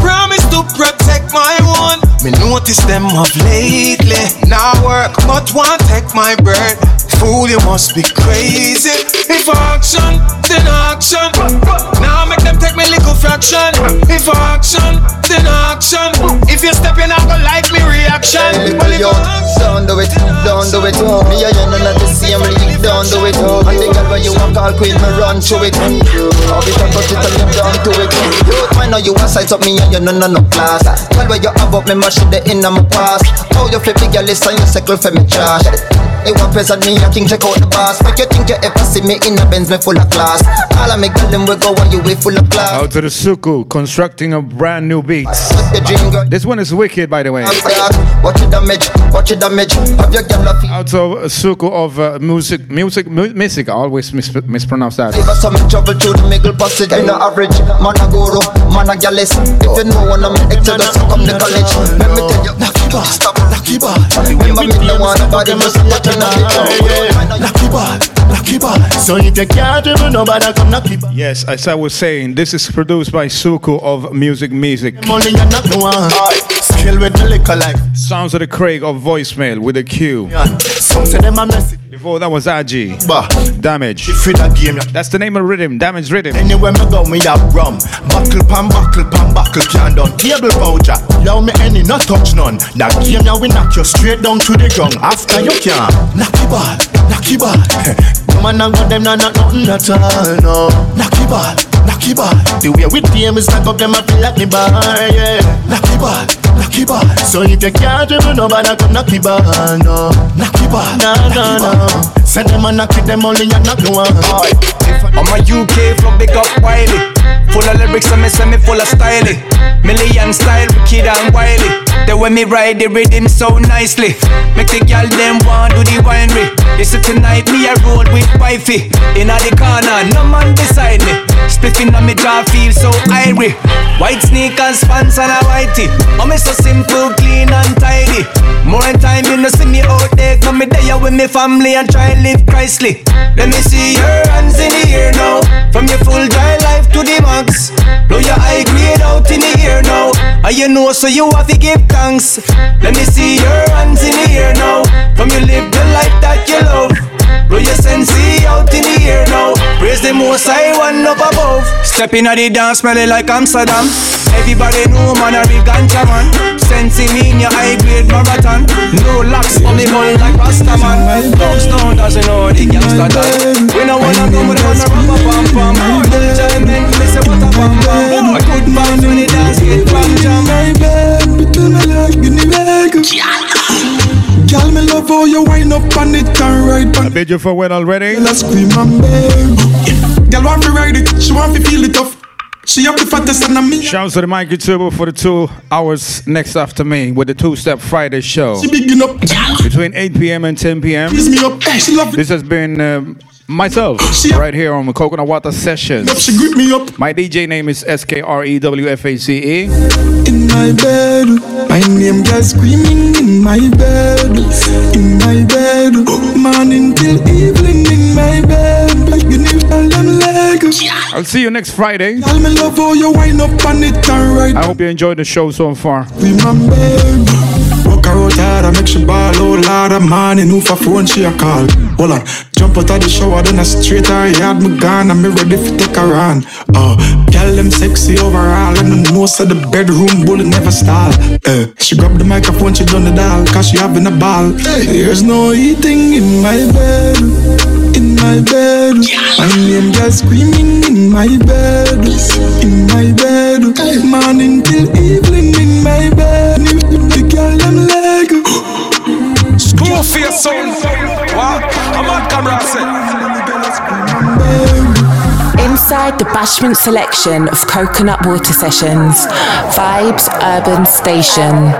Promise to protect my one. Me notice them of lately. Now work, but want take my bird. Fool, you must be crazy. If action, then action. Now make them take me little fraction. If action, then action. If you step in, I go like me reaction. Well, if Yo, don't do it, don't do it. Me and you of the same league, don't do it. And the girl when you want call queen, me run to it. It and touch it and you down to it. Yo, I know you want size up me and you none of no class. Girl when you up me mash it in my past. How you the girl is and you circle for me trash. It want present me, I think check out the boss. Make you think you ever see me in a Benz, me full of class. All of me girl them we go when you way full of class. Out to the Suku, constructing a brand new beat. The. This one is wicked, by the way. Watch the damage, watch the damage. Have your girl a feel. Out of Suku of uh, music, music, mu- music. I always mis- mispronounce that. Give us some trouble to the middle passage. Ain't no average. Man a guru, man a. If you know one of me exodus, come to college. Let me tell you, Lucky ball, stop, lucky ball. Remember me no want nobody must let you know. Lucky ball, lucky ball. So if you can't even nobody come knock it. Yes, as I was saying, this is produced by Suku of Music Music. Money you knock no one. Skill with the liquor like. Sounds of the Craig of voicemail with a Q. Some say them a messy. Before that was Aji. Bah. Damage. If you that game, That's the name of rhythm. Damage rhythm. Anywhere me go, me have rum. Buckle pan, buckle pan, buckle can done. Table voucher, yo me any, not touch none. That game now we knock you straight down to the ground. After you can, knocky ball, knocky ball. Man and got them not not nothing at all, no. Knocky ball, knocky ball. The way we team is knock up them I feel like me ball, yeah. Knocky ball, knocky ball. So if you can't dribble, nobody come knocky ball, no. Knocky ball, no, no, no. Send them a knock it, them only a knock no one. I'm a UK from big up Wiley. Full of lyrics and me say me full of style. Million style, wicked and wily. The way me ride the rhythm so nicely. Make the girl them want do the winery. You see tonight me a roll with wifey. Inna the corner, no man beside me. Spliffing on me jaw feel so irie. White sneakers, pants and a whitey. Oh me so simple, clean and tidy. More in time you know see me out there. Come me there with me family and try live Christly. Let me see your hands in the air now. From your full dry life to the max. Blow your high grade out in the air now. And you know so you have to give thanks. Let me see your hands in the air now. From you live the life that you love. Blow your sensei out in the air now. Praise the most high one up above. Stepping at the dance, smelling like Amsterdam. Everybody know man a real ganja man. Sensei me in your high grade marathon. No locks on me ball like Rasta man. Dogs down doesn't know the gangsta done. We no wanna go, we wanna rub a pam pam. Enjoyment, me say what a pam pam. A good vibes when the dance get clam jam. Girl, me love how you wind up on it and ride I bid you for when already. Girl, I scream and beg. Girl, want to ride it, she want to feel it tough. She up the fattest and me. Shouts to the Mikey Turbo for the two hours next after me with the Two Step Friday show. She bigging up. Between 8 p.m. and 10 p.m. Raise me up. She love it. This has been um, myself, right here on the Coconut Water Session. She greet me up. My DJ name is S K R E W F A C E. In my bed, my name girl screaming in my bed, in my bed, oh, morning till evening in my bed. Like you need all them legs. I'll see you next Friday. Tell me love how you wind up on it right. I hope you enjoyed the show so far. Remember, walk out hard, I make she ball. Oh Lord, a man in who for phone she a call. Hold on, jump out of the shower, then I straight her yard. Me gone, me ready for take her on. Oh, girl them sexy overall, and the nose of the bedroom bullet never stall. Uh, she grab the microphone, she done the dial, cause she having a ball. There's no eating in my bed, in my bed. My name just screaming in my bed, in my bed. Morning till evening in my bed. The girl them leg. Screwface. What? Camera. Inside the Bashment selection of Coconut Water Sessions, Vibes Urban Station.